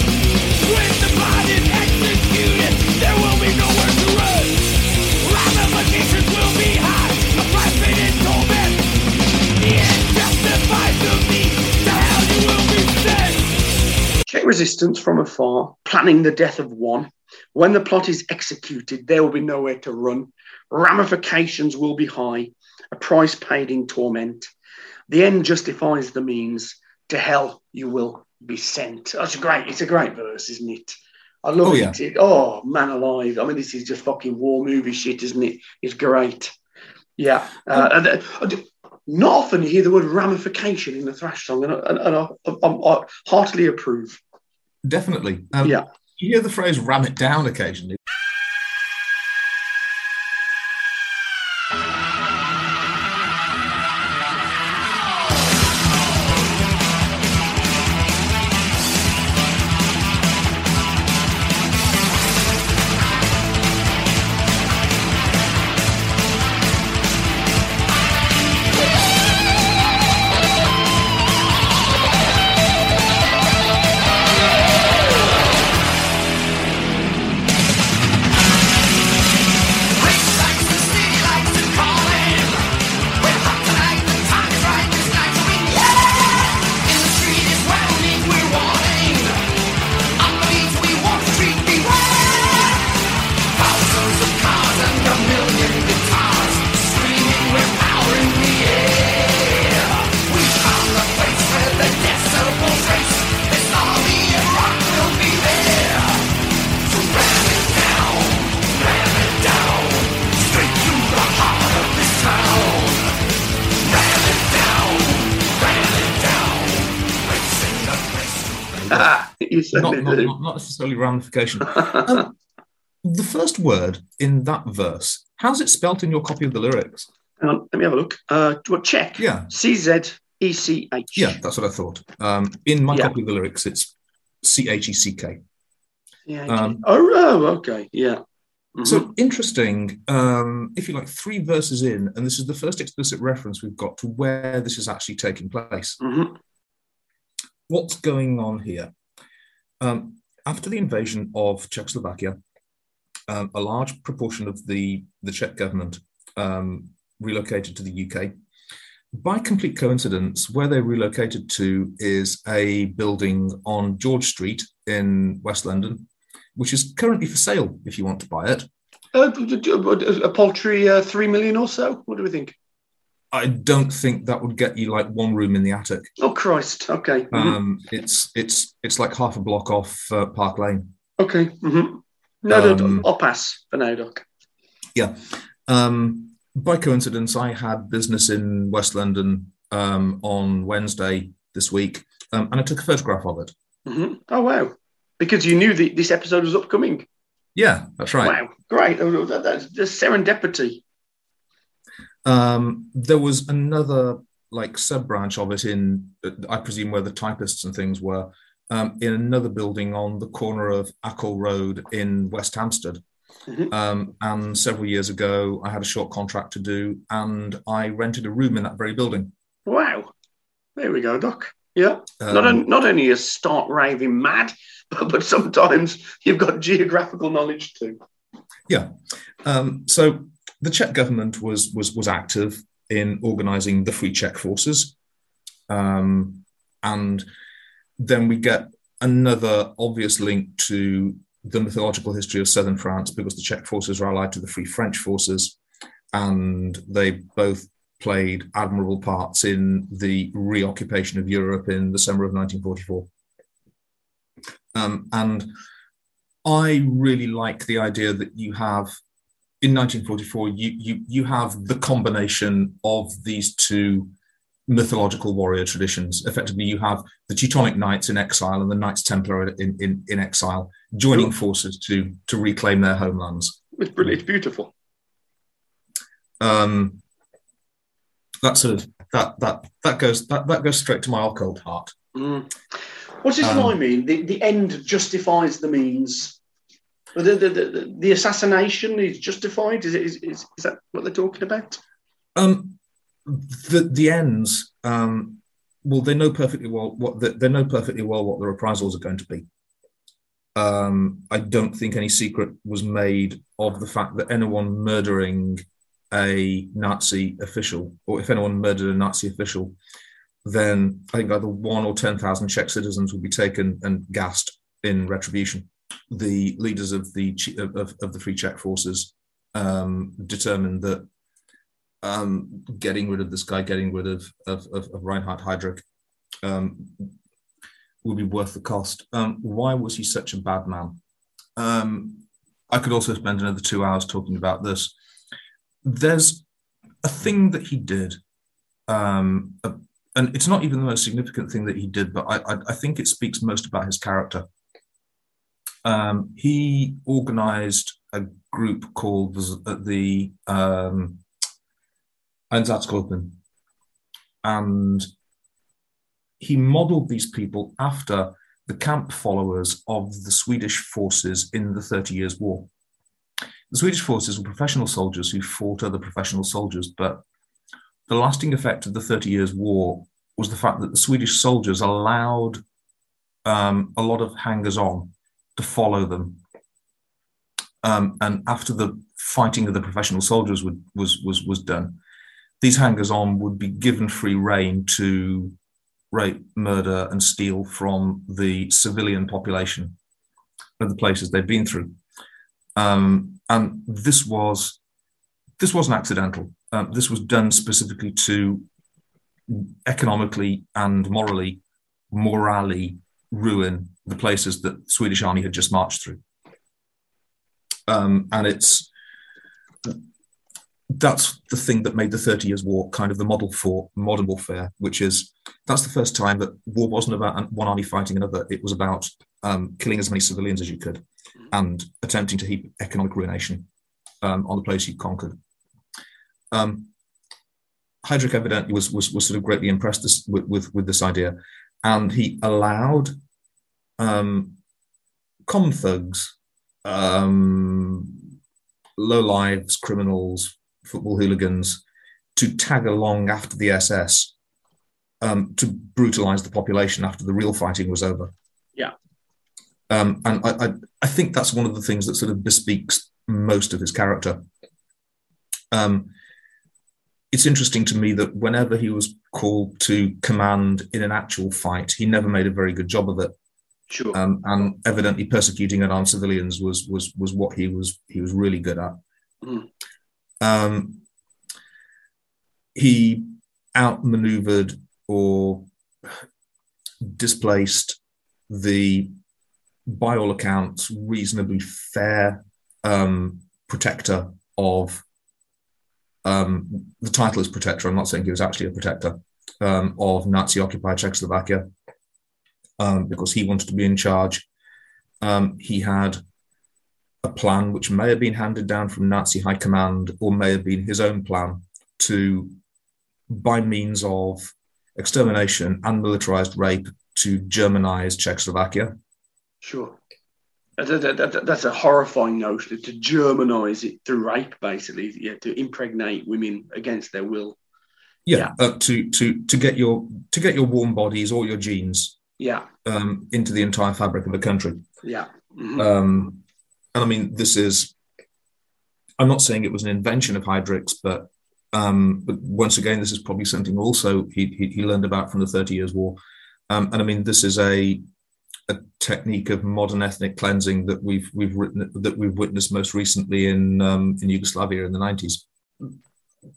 Czech resistance from afar, planning the death of one. When the plot is executed, there will be nowhere to run. Ramifications will be high, a price paid in torment. The end justifies the means. To hell you will be sent. That's great. It's a great verse, isn't it? I love
Oh,
it.
yeah.
It- Oh man alive! I mean, this is just fucking war movie shit, isn't it? It's great. Yeah. Uh, and, uh, not often you hear the word ramification in a thrash song, and, and, and I, I, I heartily approve.
Definitely. Um,
Yeah.
You hear the phrase "ram it down" occasionally. Not, not, not, necessarily ramification. <laughs> Um, the first word in that verse, how's it spelt in your copy of the lyrics?
Hang on, let me have a look. Uh, I check?
Yeah.
C Z E C H.
Yeah, that's what I thought. Um, in my
Yeah.
copy of the lyrics, it's C H E C K.
Yeah.
Um,
oh, oh, okay. Yeah. Mhm.
So interesting, um, if you like, three verses in, and this is the first explicit reference we've got to where this is actually taking place.
Mhm.
What's going on here? Um, after the invasion of Czechoslovakia, um, a large proportion of the, the Czech government um, relocated to the UK. By complete coincidence, where they relocated to is a building on George Street in West London, which is currently for sale if you want to buy it.
Uh, a paltry uh, three million or so. What do we think?
I don't think that would get you like one room in the attic.
Oh Christ. Okay. Mhm.
Um, it's it's it's like half a block off uh, Park Lane.
okay. hmm No, no,
um,
I'll pass for now, Doc.
Yeah. Um, by coincidence, I had business in West London um, on Wednesday this week, um, and I took a photograph of it.
hmm Oh wow. Because you knew that this episode was upcoming.
Yeah, that's right.
Wow. Great. Oh, that- That's serendipity.
Um, there was another like sub branch of it in, I presume, where the typists and things were, um, in another building on the corner of Acol Road in West Hampstead.
Mhm.
Um, and several years ago, I had a short contract to do, and I rented a room in that very building.
Wow. There we go, Doc. Yeah.
Um,
not, on, not only is start raving mad, <laughs> but, but sometimes you've got geographical knowledge too. Yeah.
Um, so the Czech government was was was active in organising the Free Czech forces, um, and then we get another obvious link to the mythological history of southern France because the Czech forces are allied to the Free French forces, and they both played admirable parts in the reoccupation of Europe in the summer of 1944. Um, and I really like the idea that you have in 1944 you you you have the combination of these two mythological warrior traditions. Effectively, you have the Teutonic Knights in exile and the Knights Templar in, in, in exile, joining forces to to reclaim their homelands.
It's brilliant. It's beautiful.
Um, that sort of that that that goes that, that goes straight to my occult heart.
Mm. What's this
Um,
line mean? The, the end justifies the means. The, the, the, the, assassination is justified. Is, it, is, is, is that what they're talking about?
Um, the the ends. Um, well, they know perfectly well what the, they know perfectly well what the reprisals are going to be. Um, I don't think any secret was made of the fact that anyone murdering a Nazi official, or if anyone murdered a Nazi official, then I think either one or ten thousand Czech citizens will be taken and gassed in retribution. The leaders of the of, of, the Free Czech forces um, determined that um, getting rid of this guy, getting rid of of, of, of Reinhard Heydrich, um, would be worth the cost. Um, why was he such a bad man? Um, I could also spend another two hours talking about this. There's a thing that he did, um, a- and it's not even the most significant thing that he did, but I, I, I think it speaks most about his character. Um, he organized a group called the, um, Einsatzgruppen. And he modeled these people after the camp followers of the Swedish forces in the Thirty Years' War. The Swedish forces were professional soldiers who fought other professional soldiers, but the lasting effect of the Thirty Years' War was the fact that the Swedish soldiers allowed um, a lot of hangers on to follow them. Um, and after the fighting of the professional soldiers would, was, was, was done, these hangers on would be given free rein to rape, murder, and steal from the civilian population of the places they've been through. Um, and this was this wasn't accidental. Um, this was done specifically to economically and morally, morally ruin the places that the Swedish army had just marched through. Um, and it's that's the thing that made the Thirty Years' War kind of the model for modern warfare, which is that's the first time that war wasn't about one army fighting another. It was about um, killing as many civilians as you could and attempting to heap economic ruination um, on the place you conquered. Um, Heydrich evidently was, was, was sort of greatly impressed this, with, with, with this idea, and he allowed um, common thugs, um, low lives, criminals, football hooligans to tag along after the SS um, to brutalize the population after the real fighting was over.
Yeah.
Um, and I, I, I think that's one of the things that sort of bespeaks most of his character. Um, it's interesting to me that whenever he was called to command in an actual fight, he never made a very good job of it.
Sure.
Um, and evidently, persecuting unarmed civilians was was was what he was he was really good at.
Mm.
Um, he outmaneuvered or displaced the, by all accounts, reasonably fair um, protector of um, the title is protector. I'm not saying he was actually a protector um, of Nazi occupied Czechoslovakia um, because he wanted to be in charge. Um, he had a plan which may have been handed down from Nazi high command or may have been his own plan to, by means of extermination and militarized rape, to Germanize Czechoslovakia.
Sure. that- that- that- that's a horrifying notion to Germanize it through rape, basically, yeah, to impregnate women against their will.
Yeah, Uh, to to to get your to get your warm bodies or your genes
Yeah,
um, into the entire fabric of the country.
yeah. Mhm.
Um, and I mean, this is. I'm not saying it was an invention of Heydrich's but um, but once again, this is probably something also he he, he learned about from the Thirty Years' War. Um, and I mean, this is a a technique of modern ethnic cleansing that we've we've written that we've witnessed most recently in um, in Yugoslavia in the 90s.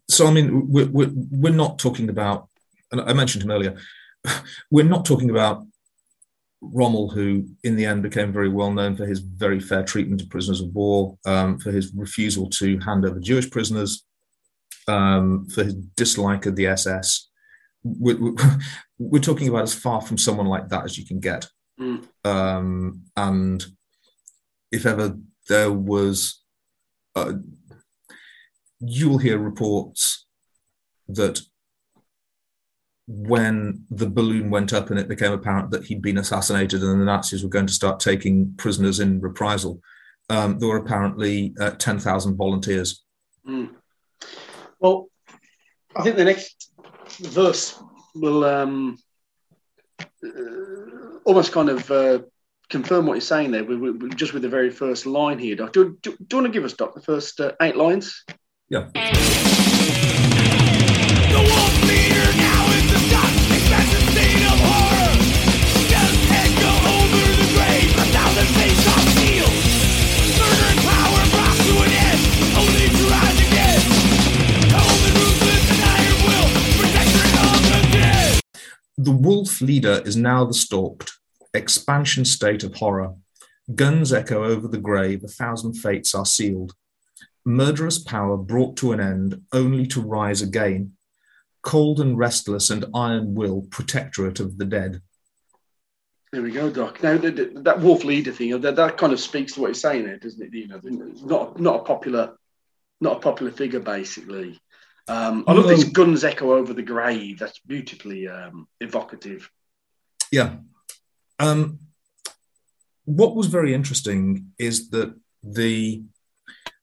So I mean, we're, we're we're not talking about, and I mentioned him earlier. <laughs> We're not talking about Rommel, who in the end became very well known for his very fair treatment of prisoners of war, um, for his refusal to hand over Jewish prisoners, um, for his dislike of the SS. We're, <laughs> we're- talking about as far from someone like that as you can get.
Mm.
Um, and if ever there was, uh, you'll hear reports that when the balloon went up and it became apparent that he'd been assassinated and the Nazis were going to start taking prisoners in reprisal, um, there were apparently uh, 10,000 volunteers.
Mm. Well, I think the next verse will um, uh, almost kind of uh, confirm what you're saying there, we, we, just with the very first line here, Doc. Do, do, do you want to give us, Doc, the first uh, eight lines?
Yeah.
Leader is
now the stalked, expansion state of horror. Guns echo over the grave, a thousand fates are sealed. Murderous power brought to an end, only to rise again. Cold and restless and iron will, protectorate of the dead.
There we go, Doc. Now, the, that wolf leader thing, that, that kind of speaks to what you're saying there, doesn't it? You know, not, not a popular not a popular figure, basically. Um, I love
No.
this guns echo over the grave. That's beautifully um, evocative.
Yeah. Um, what was very interesting is that the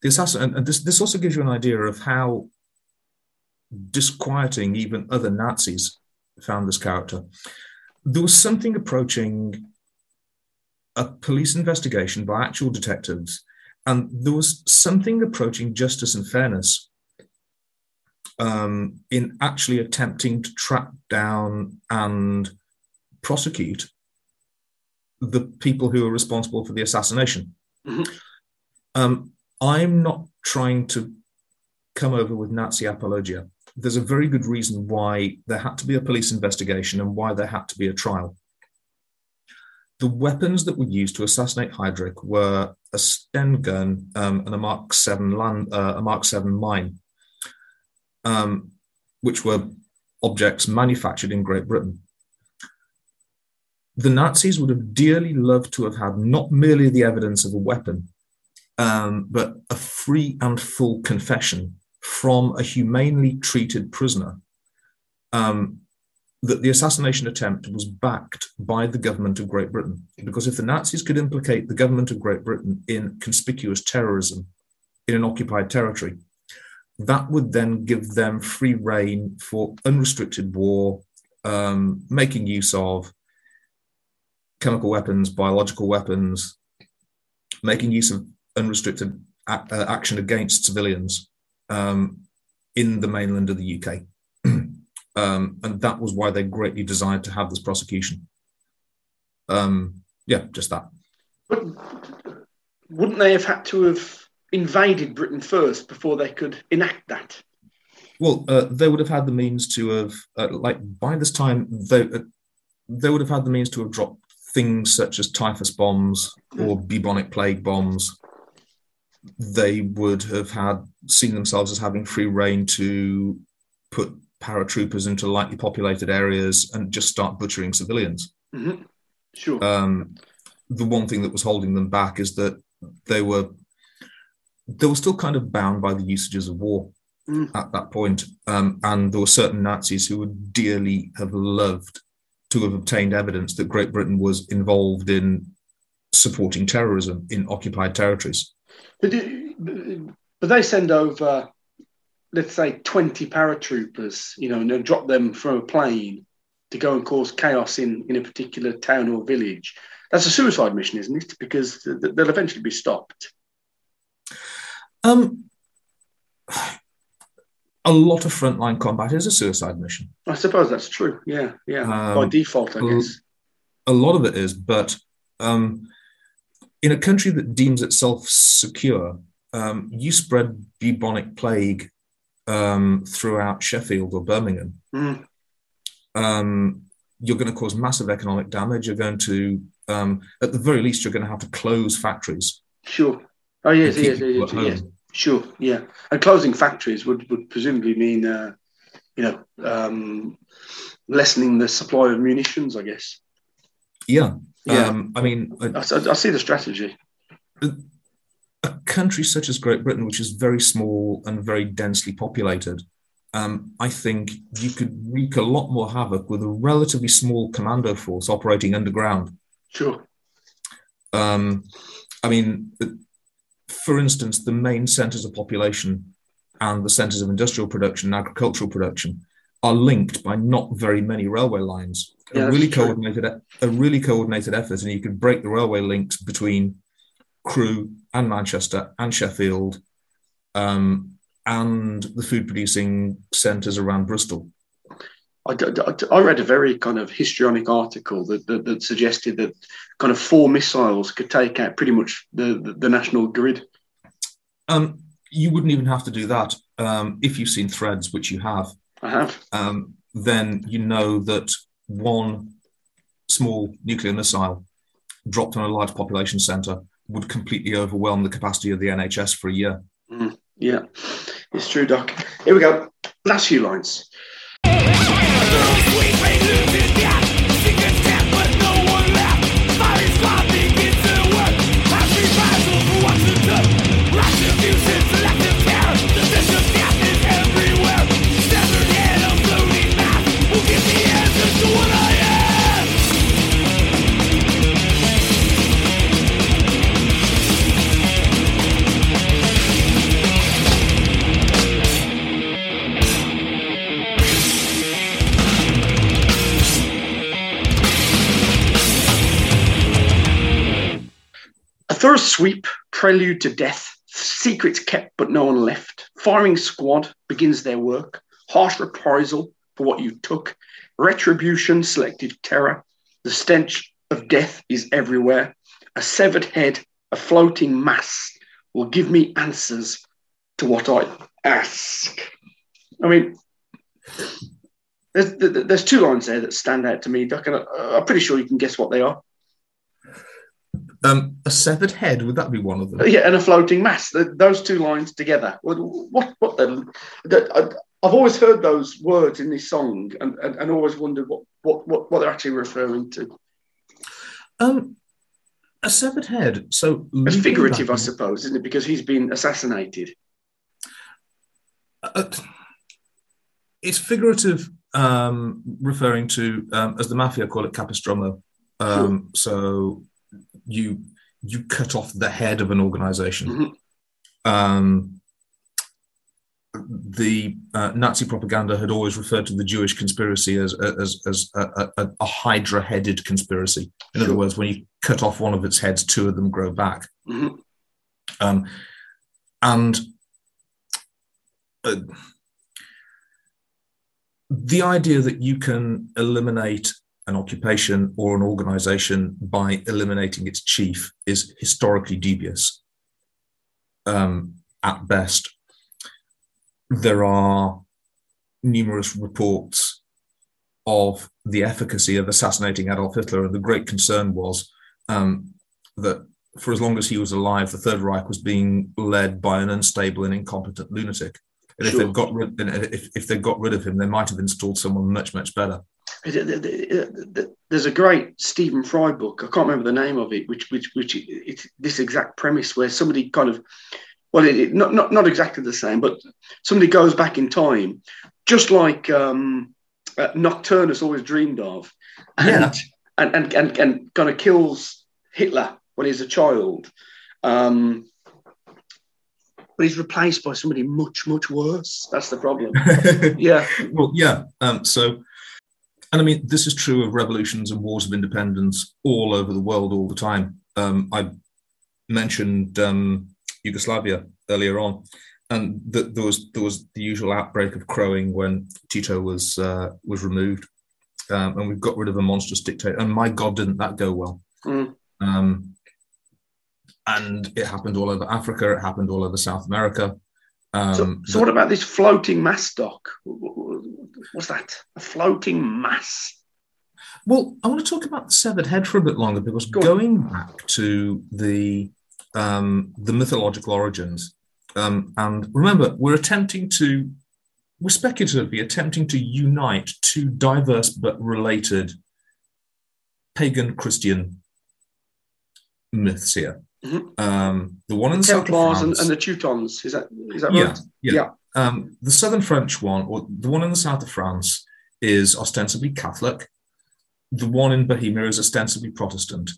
the assassin, and- and this this also gives you an idea of how disquieting even other Nazis found this character. There was something approaching a police investigation by actual detectives, and there was something approaching justice and fairness um, in actually attempting to track down and prosecute the people who are responsible for the assassination.
Mhm.
Um, I'm not trying to come over with Nazi apologia. There's a very good reason why there had to be a police investigation and why there had to be a trial. The weapons that were used to assassinate Heydrich were a Sten gun um, and a Mark Seven land, uh, a Mark Seven mine, um, which were objects manufactured in Great Britain the Nazis would have dearly loved to have had not merely the evidence of a weapon, um, but a free and full confession from a humanely treated prisoner um, that the assassination attempt was backed by the government of Great Britain. Because if the Nazis could implicate the government of Great Britain in conspicuous terrorism in an occupied territory, that would then give them free rein for unrestricted war, um, making use of chemical weapons, biological weapons, making use of unrestricted a- uh, action against civilians um, in the mainland of the UK. <clears throat> um, and that was why they greatly desired to have this prosecution. Um, yeah, just that.
But wouldn't they have had to have invaded Britain first before they could enact that?
Well, uh, they would have had the means to have, uh, like, by this time, they, uh, they would have had the means to have dropped things such as typhus bombs or bubonic plague bombs. They would have had seen themselves as having free rein to put paratroopers into lightly populated areas and just start butchering civilians.
Mhm. Sure.
Um, the one thing that was holding them back is that they were they were still kind of bound by the usages of war
Mm.
at that point, um, and there were certain Nazis who would dearly have loved to have obtained evidence that Great Britain was involved in supporting terrorism in occupied territories.
But, but they send over, let's say, 20 paratroopers, you know, and they'll drop them from a plane to go and cause chaos in, in a particular town or village. That's a suicide mission, isn't it? Because th- th- they'll eventually be stopped.
Um, <sighs> a lot of frontline combat is a suicide mission.
I suppose that's true. Yeah, yeah. By
Um,
default, I guess.
A lot of it is, but um, in a country that deems itself secure, um, you spread bubonic plague um, throughout Sheffield or Birmingham.
Mm.
Um, you're going to cause massive economic damage. You're going to, um, at the very least, you're going to have to close factories.
Sure. Oh, yes, yes, yes, yes. Sure, yeah. And closing factories would, would presumably mean, uh, you know, um, lessening the supply of munitions, I guess.
Yeah.
Yeah.
Um, I mean,
I see the strategy.
a country such as Great Britain, which is very small and very densely populated, um, I think you could wreak a lot more havoc with a relatively small commando force operating underground.
Sure.
Um, I mean, for instance, the main centres of population and the centres of industrial production and agricultural production are linked by not very many railway lines.
Yeah,
a really coordinated, a really coordinated effort, and you could break the railway links between Crewe and Manchester and Sheffield, um, and the food producing centres around Bristol.
I, I- I read a very kind of histrionic article that, that, that suggested that kind of four missiles could take out pretty much the, the, the national grid.
Um, you wouldn't even have to do that um, if you've seen Threads, which you have.
I have.
um, then you know that one small nuclear missile dropped on a large population centre would completely overwhelm the capacity of the NHS for a year.
Yeah, it's true, Doc. Here we go. Last few lines. A thorough sweep, prelude to death, secrets kept but no one left. Firing squad begins their work. Harsh reprisal for what you took. Retribution, selective terror. The stench of death is everywhere. A severed head, a floating mass will give me answers to what I ask. I mean, there's, there's two lines there that stand out to me, I'm pretty sure you can guess what they are.
Um, a severed head, would that be one of them?
Yeah, and a floating mass. Those two lines together. What? What? what the, the, I've always heard those words in this song, and, and, and always wondered what, what, what, what they're actually referring to.
Um, a severed head. So
It's figurative, I suppose, isn't it? Because he's been assassinated.
uh, it's figurative, um, referring to, um, as the mafia call it, capistromo. Um, So you you cut off the head of an organization.
Mhm.
Um, the uh, Nazi propaganda had always referred to the Jewish conspiracy as as, as a, a, a hydra-headed conspiracy. In other words, when you cut off one of its heads, two of them grow back.
Mhm.
Um, and uh, the idea that you can eliminate an occupation or an organization by eliminating its chief is historically dubious um, at best. There are numerous reports of the efficacy of assassinating Adolf Hitler, and the great concern was um, that for as long as he was alive, the Third Reich was being led by an unstable and incompetent lunatic. And if they've got rid, if, if they got rid of him, they might have installed someone much much better.
There's a great Stephen Fry book. I can't remember the name of it, which which which it's this exact premise where somebody kind of well, not not not exactly the same, but somebody goes back in time, just like um, uh, Nocturnus always dreamed of, and,
Yeah.
and, and and and kind of kills Hitler when he's a child. Um, but he's replaced by somebody much, much worse. That's the problem. <laughs> yeah.
well, yeah. Um, so, and I mean, this is true of revolutions and wars of independence all over the world all the time. Um, I mentioned um, Yugoslavia earlier on, and th- there was there was the usual outbreak of crowing when Tito was uh, was removed, um, and we got rid of a monstrous dictator. And my God, didn't that go well?
Mm.
Um, and it happened all over Africa. It happened all over South America. Um,
So, so what about this floating mass doc? What's that? A floating mass?
Well, I want to talk about the severed head for a bit longer because
Go
going back to the um, the mythological origins, um, and remember, we're attempting to we're speculatively attempting to unite two diverse but related pagan Christian myths here.
Mhm.
Um, the one in the
Templars and, and the Teutons. Is that is that
yeah,
right?
yeah.
Yeah.
Um, the southern French one, or the one in the south of France, is ostensibly Catholic. The one in Bohemia is ostensibly Protestant.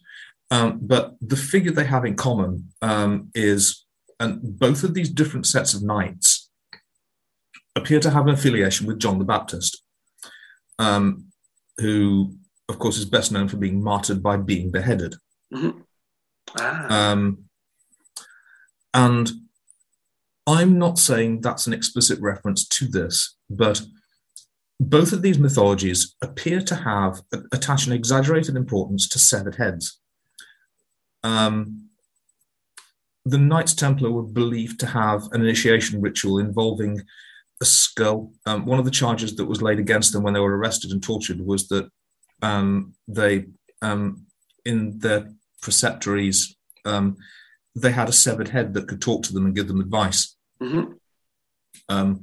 Um, but the figure they have in common um, is, and both of these different sets of knights appear to have an affiliation with John the Baptist, um, who, of course, is best known for being martyred by being beheaded.
Ah,
Um, and I'm not saying that's an explicit reference to this, but both of these mythologies appear to have attach an exaggerated importance to severed heads. Um, the Knights Templar were believed to have an initiation ritual involving a skull. Um, one of the charges that was laid against them when they were arrested and tortured was that um, they, um, in their preceptories, um, they had a severed head that could talk to them and give them advice.
Mhm.
Um,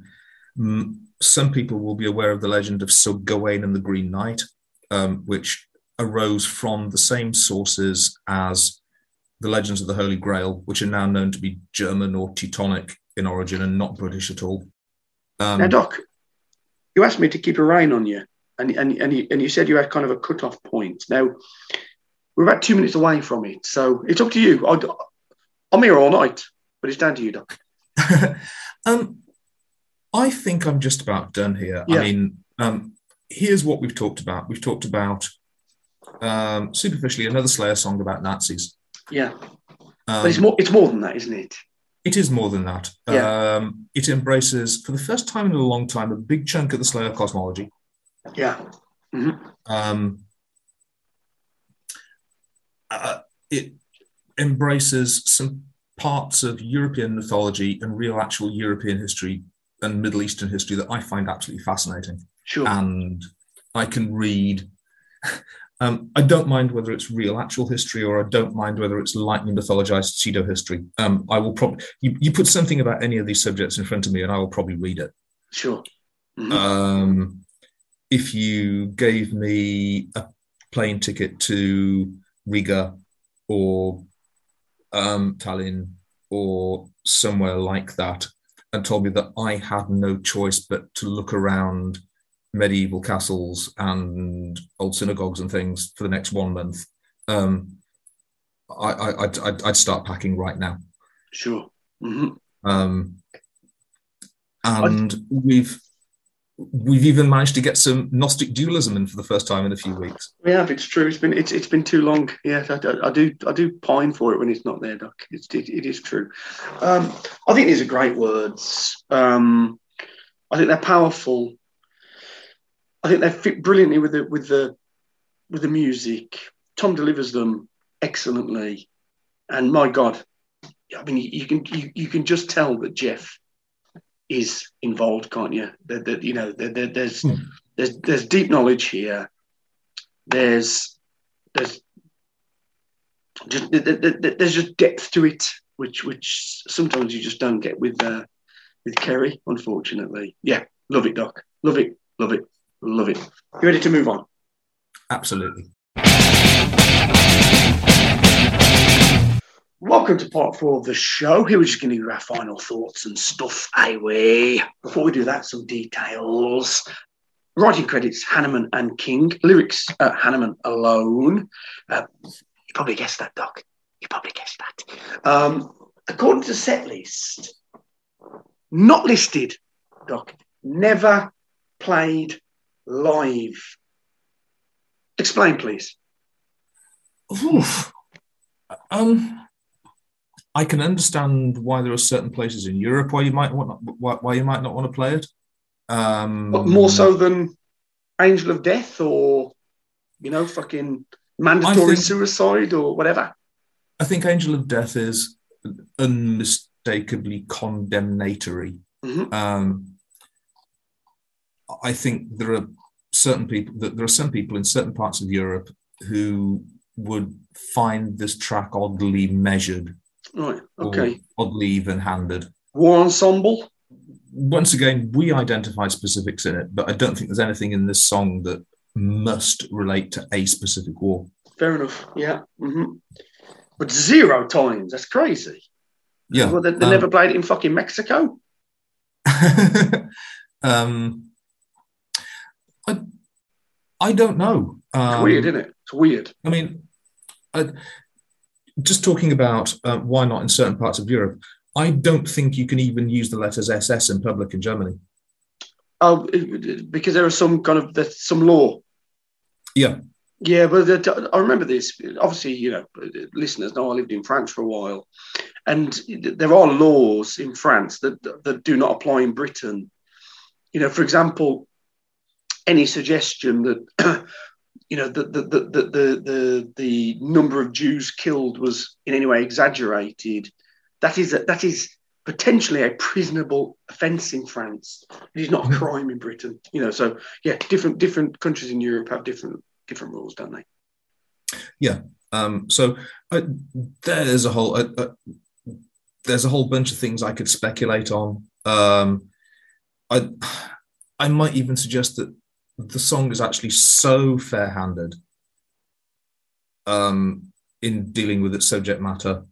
mm, some people will be aware of the legend of Sir Gawain and the Green Knight, um, which arose from the same sources as the legends of the Holy Grail, which are now known to be German or Teutonic in origin and not British at all. Um,
Now, Doc, you asked me to keep a rein on you, and and and you, and you said you had kind of a cut-off point. Now, we're about two minutes away from it, so it's up to you. I'll, I'm here all night, but it's down to you, Doc. <laughs>
um, I think I'm just about done here.
Yeah.
I mean, um, here's what we've talked about. We've talked about um, superficially another Slayer song about Nazis.
Yeah,
Um,
but it's more it's more than that, isn't it?
It is more than that.
Yeah.
Um, it embraces, for the first time in a long time, a big chunk of the Slayer cosmology.
Yeah. Mhm.
Um, uh, it embraces some parts of European mythology and real, actual European history and Middle Eastern history that I find absolutely fascinating.
Sure.
And I can read. <laughs> Um, I don't mind whether it's real, actual history, or I don't mind whether it's lightly mythologized pseudo history. Um, I will probably you, you put something about any of these subjects in front of me, and I will probably read it.
Sure. Mhm.
Um, if you gave me a plane ticket to Riga or um, Tallinn or somewhere like that and told me that I had no choice but to look around medieval castles and old synagogues and things for the next one month, um, I, I, I'd, I'd, I'd start packing right now.
Sure. Mhm.
Um, and we've we've even managed to get some Gnostic dualism in for the first time in a few weeks.
We have. It's true. It's been it's it's been too long. Yeah, I, I- I do I do pine for it when it's not there, Doc. It's, it, it is true. Um, I think these are great words. Um, I think they're powerful. I think they fit brilliantly with the with the with the music. Tom delivers them excellently, and my God, I mean, you, you can you, you can just tell that Jeff is involved, can't you? That, that you know, there, there, there's
Hmm.
there's there's deep knowledge here. There's there's just there- there- there- there's just depth to it, which which sometimes you just don't get with uh, with Kerry, unfortunately. Yeah, love it, Doc. Love it, love it, love it. You ready to move on?
Absolutely.
Welcome to part four of the show. Here we're just to give our final thoughts and stuff away. Before we do that, some details. Writing credits Hanneman and King. Lyrics uh, Hanneman alone. Uh, you probably guessed that, Doc. You probably guessed that. Um, according to set list, not listed, Doc, never played live. Explain, please.
Oof. Um, I can understand why there are certain places in Europe why you might want why, why you might not want to play it. Um,
But more so than Angel of Death or, you know, fucking mandatory
think-
suicide or whatever.
I think Angel of Death is unmistakably condemnatory.
Mhm.
Um, I think there are certain people that there are some people in certain parts of Europe who would find this track oddly measured
Right. Okay.
oddly even-handed.
War Ensemble.
Once again, we identify specifics in it, but I don't think there's anything in this song that must relate to a specific war.
Fair enough. Yeah. hmm But zero times. That's crazy.
Yeah.
Well, they, they
um,
never played it in fucking Mexico. <laughs>
um, I, I don't know.
It's
Um,
weird, isn't it? It's weird.
I mean, I, just talking about uh, why not in certain parts of Europe, I don't think you can even use the letters SS in public in Germany.
Oh, because there is some kind of there's some law.
Yeah.
Yeah, but the, I remember this. Obviously, you know, listeners know I lived in France for a while, and there are laws in France that that do not apply in Britain. You know, for example, any suggestion that you know the the the the the, the, number of Jews killed was in any way exaggerated, that is a, that is potentially a prisonable offence in France. It is not a crime in Britain. You know, so yeah, different different countries in Europe have different different rules, don't they? Yeah.
Um, so uh, there's a whole uh, uh, there's a whole bunch of things I could speculate on. Um, I I might even suggest that the song is actually so fair-handed um, in dealing with its subject matter.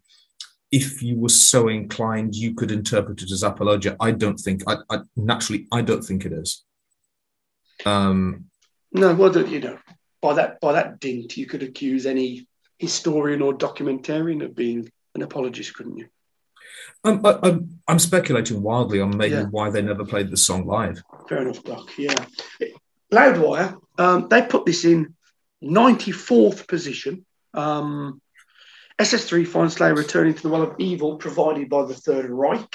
If you were so inclined, you could interpret it as apologia. I don't think. I, I naturally, I don't think it is. Um,
No, well, you know, by that by that dint, you could accuse any historian or documentarian of being an apologist, couldn't you?
I'm, I, I'm, I'm speculating wildly on maybe
Yeah.
why they never played the song live.
Fair enough, Doc. Yeah, Loudwire. Um, they put this in ninety fourth position. Um, SS3 finds Slayer returning to the well of evil provided by the Third Reich.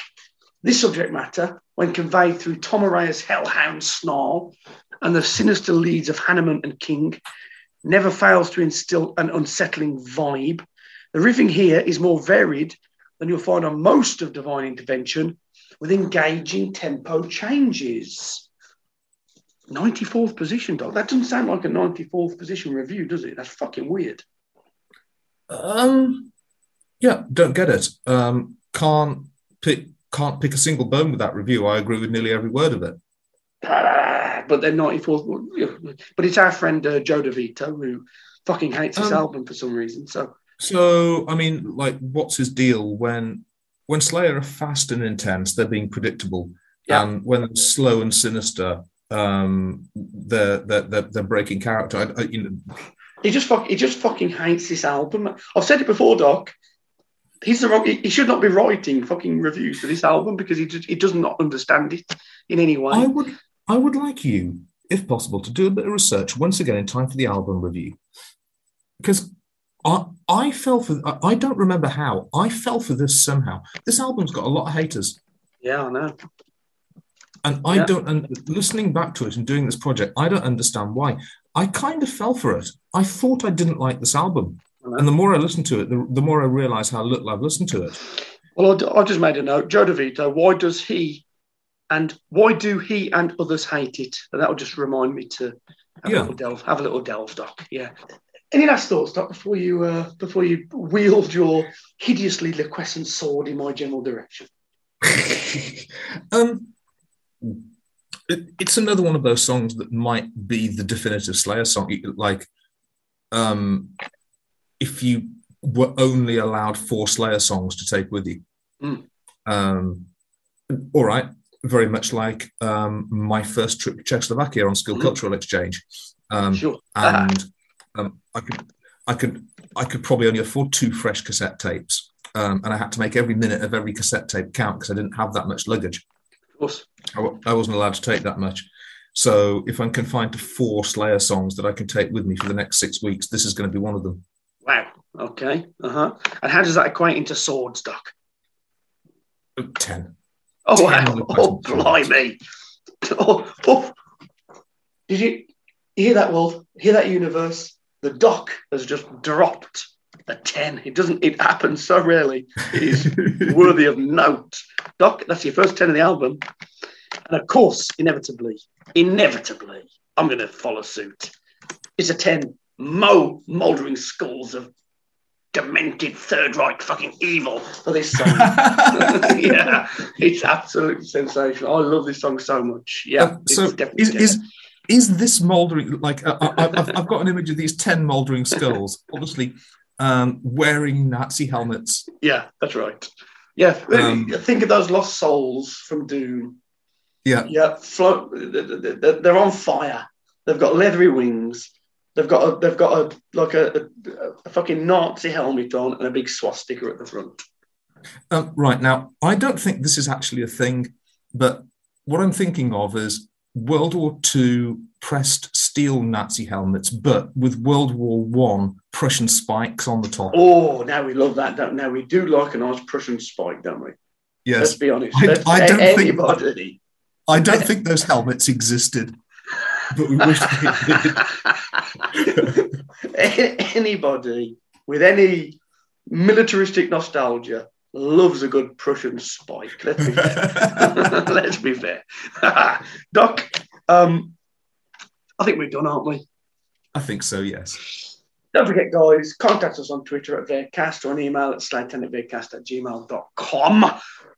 This subject matter, when conveyed through Tom Araya's hellhound snarl and the sinister leads of Hanneman and King, never fails to instill an unsettling vibe. The riffing here is more varied than you'll find on most of Divine Intervention, with engaging tempo changes. 94th position, dog. That doesn't sound like a 94th position review, does it? That's fucking weird.
Um, yeah, don't get it. Um, can't pick can't pick a single bone with that review. I agree with nearly every word of it.
Ah, but they're 94th. But it's our friend uh, Joe DiVita who fucking hates this
Um,
album for some reason. So,
So, I mean, like, what's his deal when when Slayer are fast and intense, they're being predictable,
Yeah.
and when they're slow and sinister, um, they're they're they're, they're breaking character. I, I, you know,
he just fuck, he just fucking hates this album. I've said it before, Doc. He's the wrong. He, he should not be writing fucking reviews for this album because he just, he does not understand it in any way.
I would I would like you, if possible, to do a bit of research once again in time for the album review, because I I fell for I, I don't remember how I fell for this somehow. This album's got a lot of haters,
yeah, I know.
And I
Yeah.
don't. And listening back to it and doing this project, I don't understand why. I kind of fell for it. I thought I didn't like this album,
know.
and the more I listen to it, the, the more I realize how little I've listened to it.
Well, I, I just made a note. Joe DiVita, why does he and why do he and others hate it? And that'll just remind me to have
Yeah.
a little delve. Have a little delve, Doc. Yeah. Any last thoughts, Doc, before you uh, before you wield your hideously liquescent sword in my general direction? <laughs>
um, it, it's another one of those songs that might be the definitive Slayer song. Like, um, if you were only allowed four Slayer songs to take with you,
Mm.
um, all right, very much like um, my first trip to Czechoslovakia on skill
Mm.
cultural exchange. Um,
Sure. <laughs>
And um, I could I could I could probably only afford two fresh cassette tapes, um, and I had to make every minute of every cassette tape count because I didn't have that much luggage.
Of course.
I, wasn't allowed to take that much. So if I'm confined to four Slayer songs that I can take with me for the next six weeks, this is going to be one of them.
Wow. Okay. Uh huh. And how does that equate into swords, Doc?
Ten.
Oh
Ten
wow! Oh blimey! Oh, oh. Did you, you hear that, Wolf? Hear that, universe? The Doc has just dropped a ten. It doesn't. It happens so rarely. It is worthy of note. Doc, that's your first ten of the album, and of course, inevitably, inevitably, I'm going to follow suit. It's a ten. Mo mouldering skulls of demented Third Reich fucking evil for this song. <laughs> <laughs> yeah, it's absolutely sensational. I love this song so much. Yeah,
Uh, so
it's definitely
is, is is this mouldering like uh, I, I've got an image of these 10 mouldering skulls obviously um, wearing nazi helmets
yeah, that's right. Yeah,
Um,
think of those lost souls from Doom.
yeah
Yeah, float. They're on fire. They've got leathery wings. They've got a, they've got a like a, a, a fucking Nazi helmet on and a big swastika at the front.
um, right now i don't think this is actually a thing but what i'm thinking of is world war ii pressed steel nazi helmets but with world war one prussian spikes on the top
Oh, now we love that, don't now we do like a nice Prussian spike, don't we?
Yes.
Let's be honest.
I- I don't think-
anybody.
i don't think those helmets existed but we wish they did <laughs>
anybody with any militaristic nostalgia loves a good Prussian spike. Let's be fair. <laughs> <laughs> Let's be fair. Doc, um, I think we're done, aren't we?
i think so yes
Don't forget, guys, contact us on Twitter at Veercast or an email at slantenetveercast at gmail.com.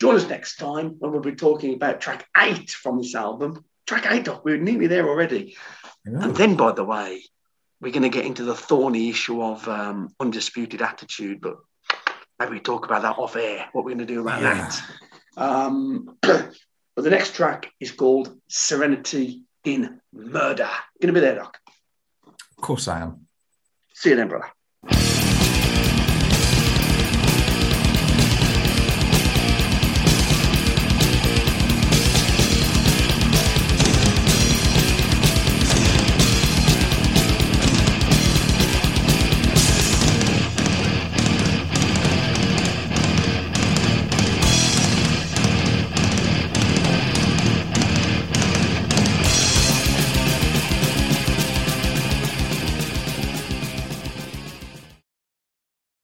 Join us next time when we'll be talking about track eight from this album. Track eight, Doc, we're nearly there already. And then, by the way, we're going to get into the thorny issue of um, undisputed attitude, but maybe we talk about that off air, what we're going to do about
Yeah.
that. Um, <clears throat> but the next track is called Serenity in Murder. Going to be there, Doc.
of course i am
See you then, brother.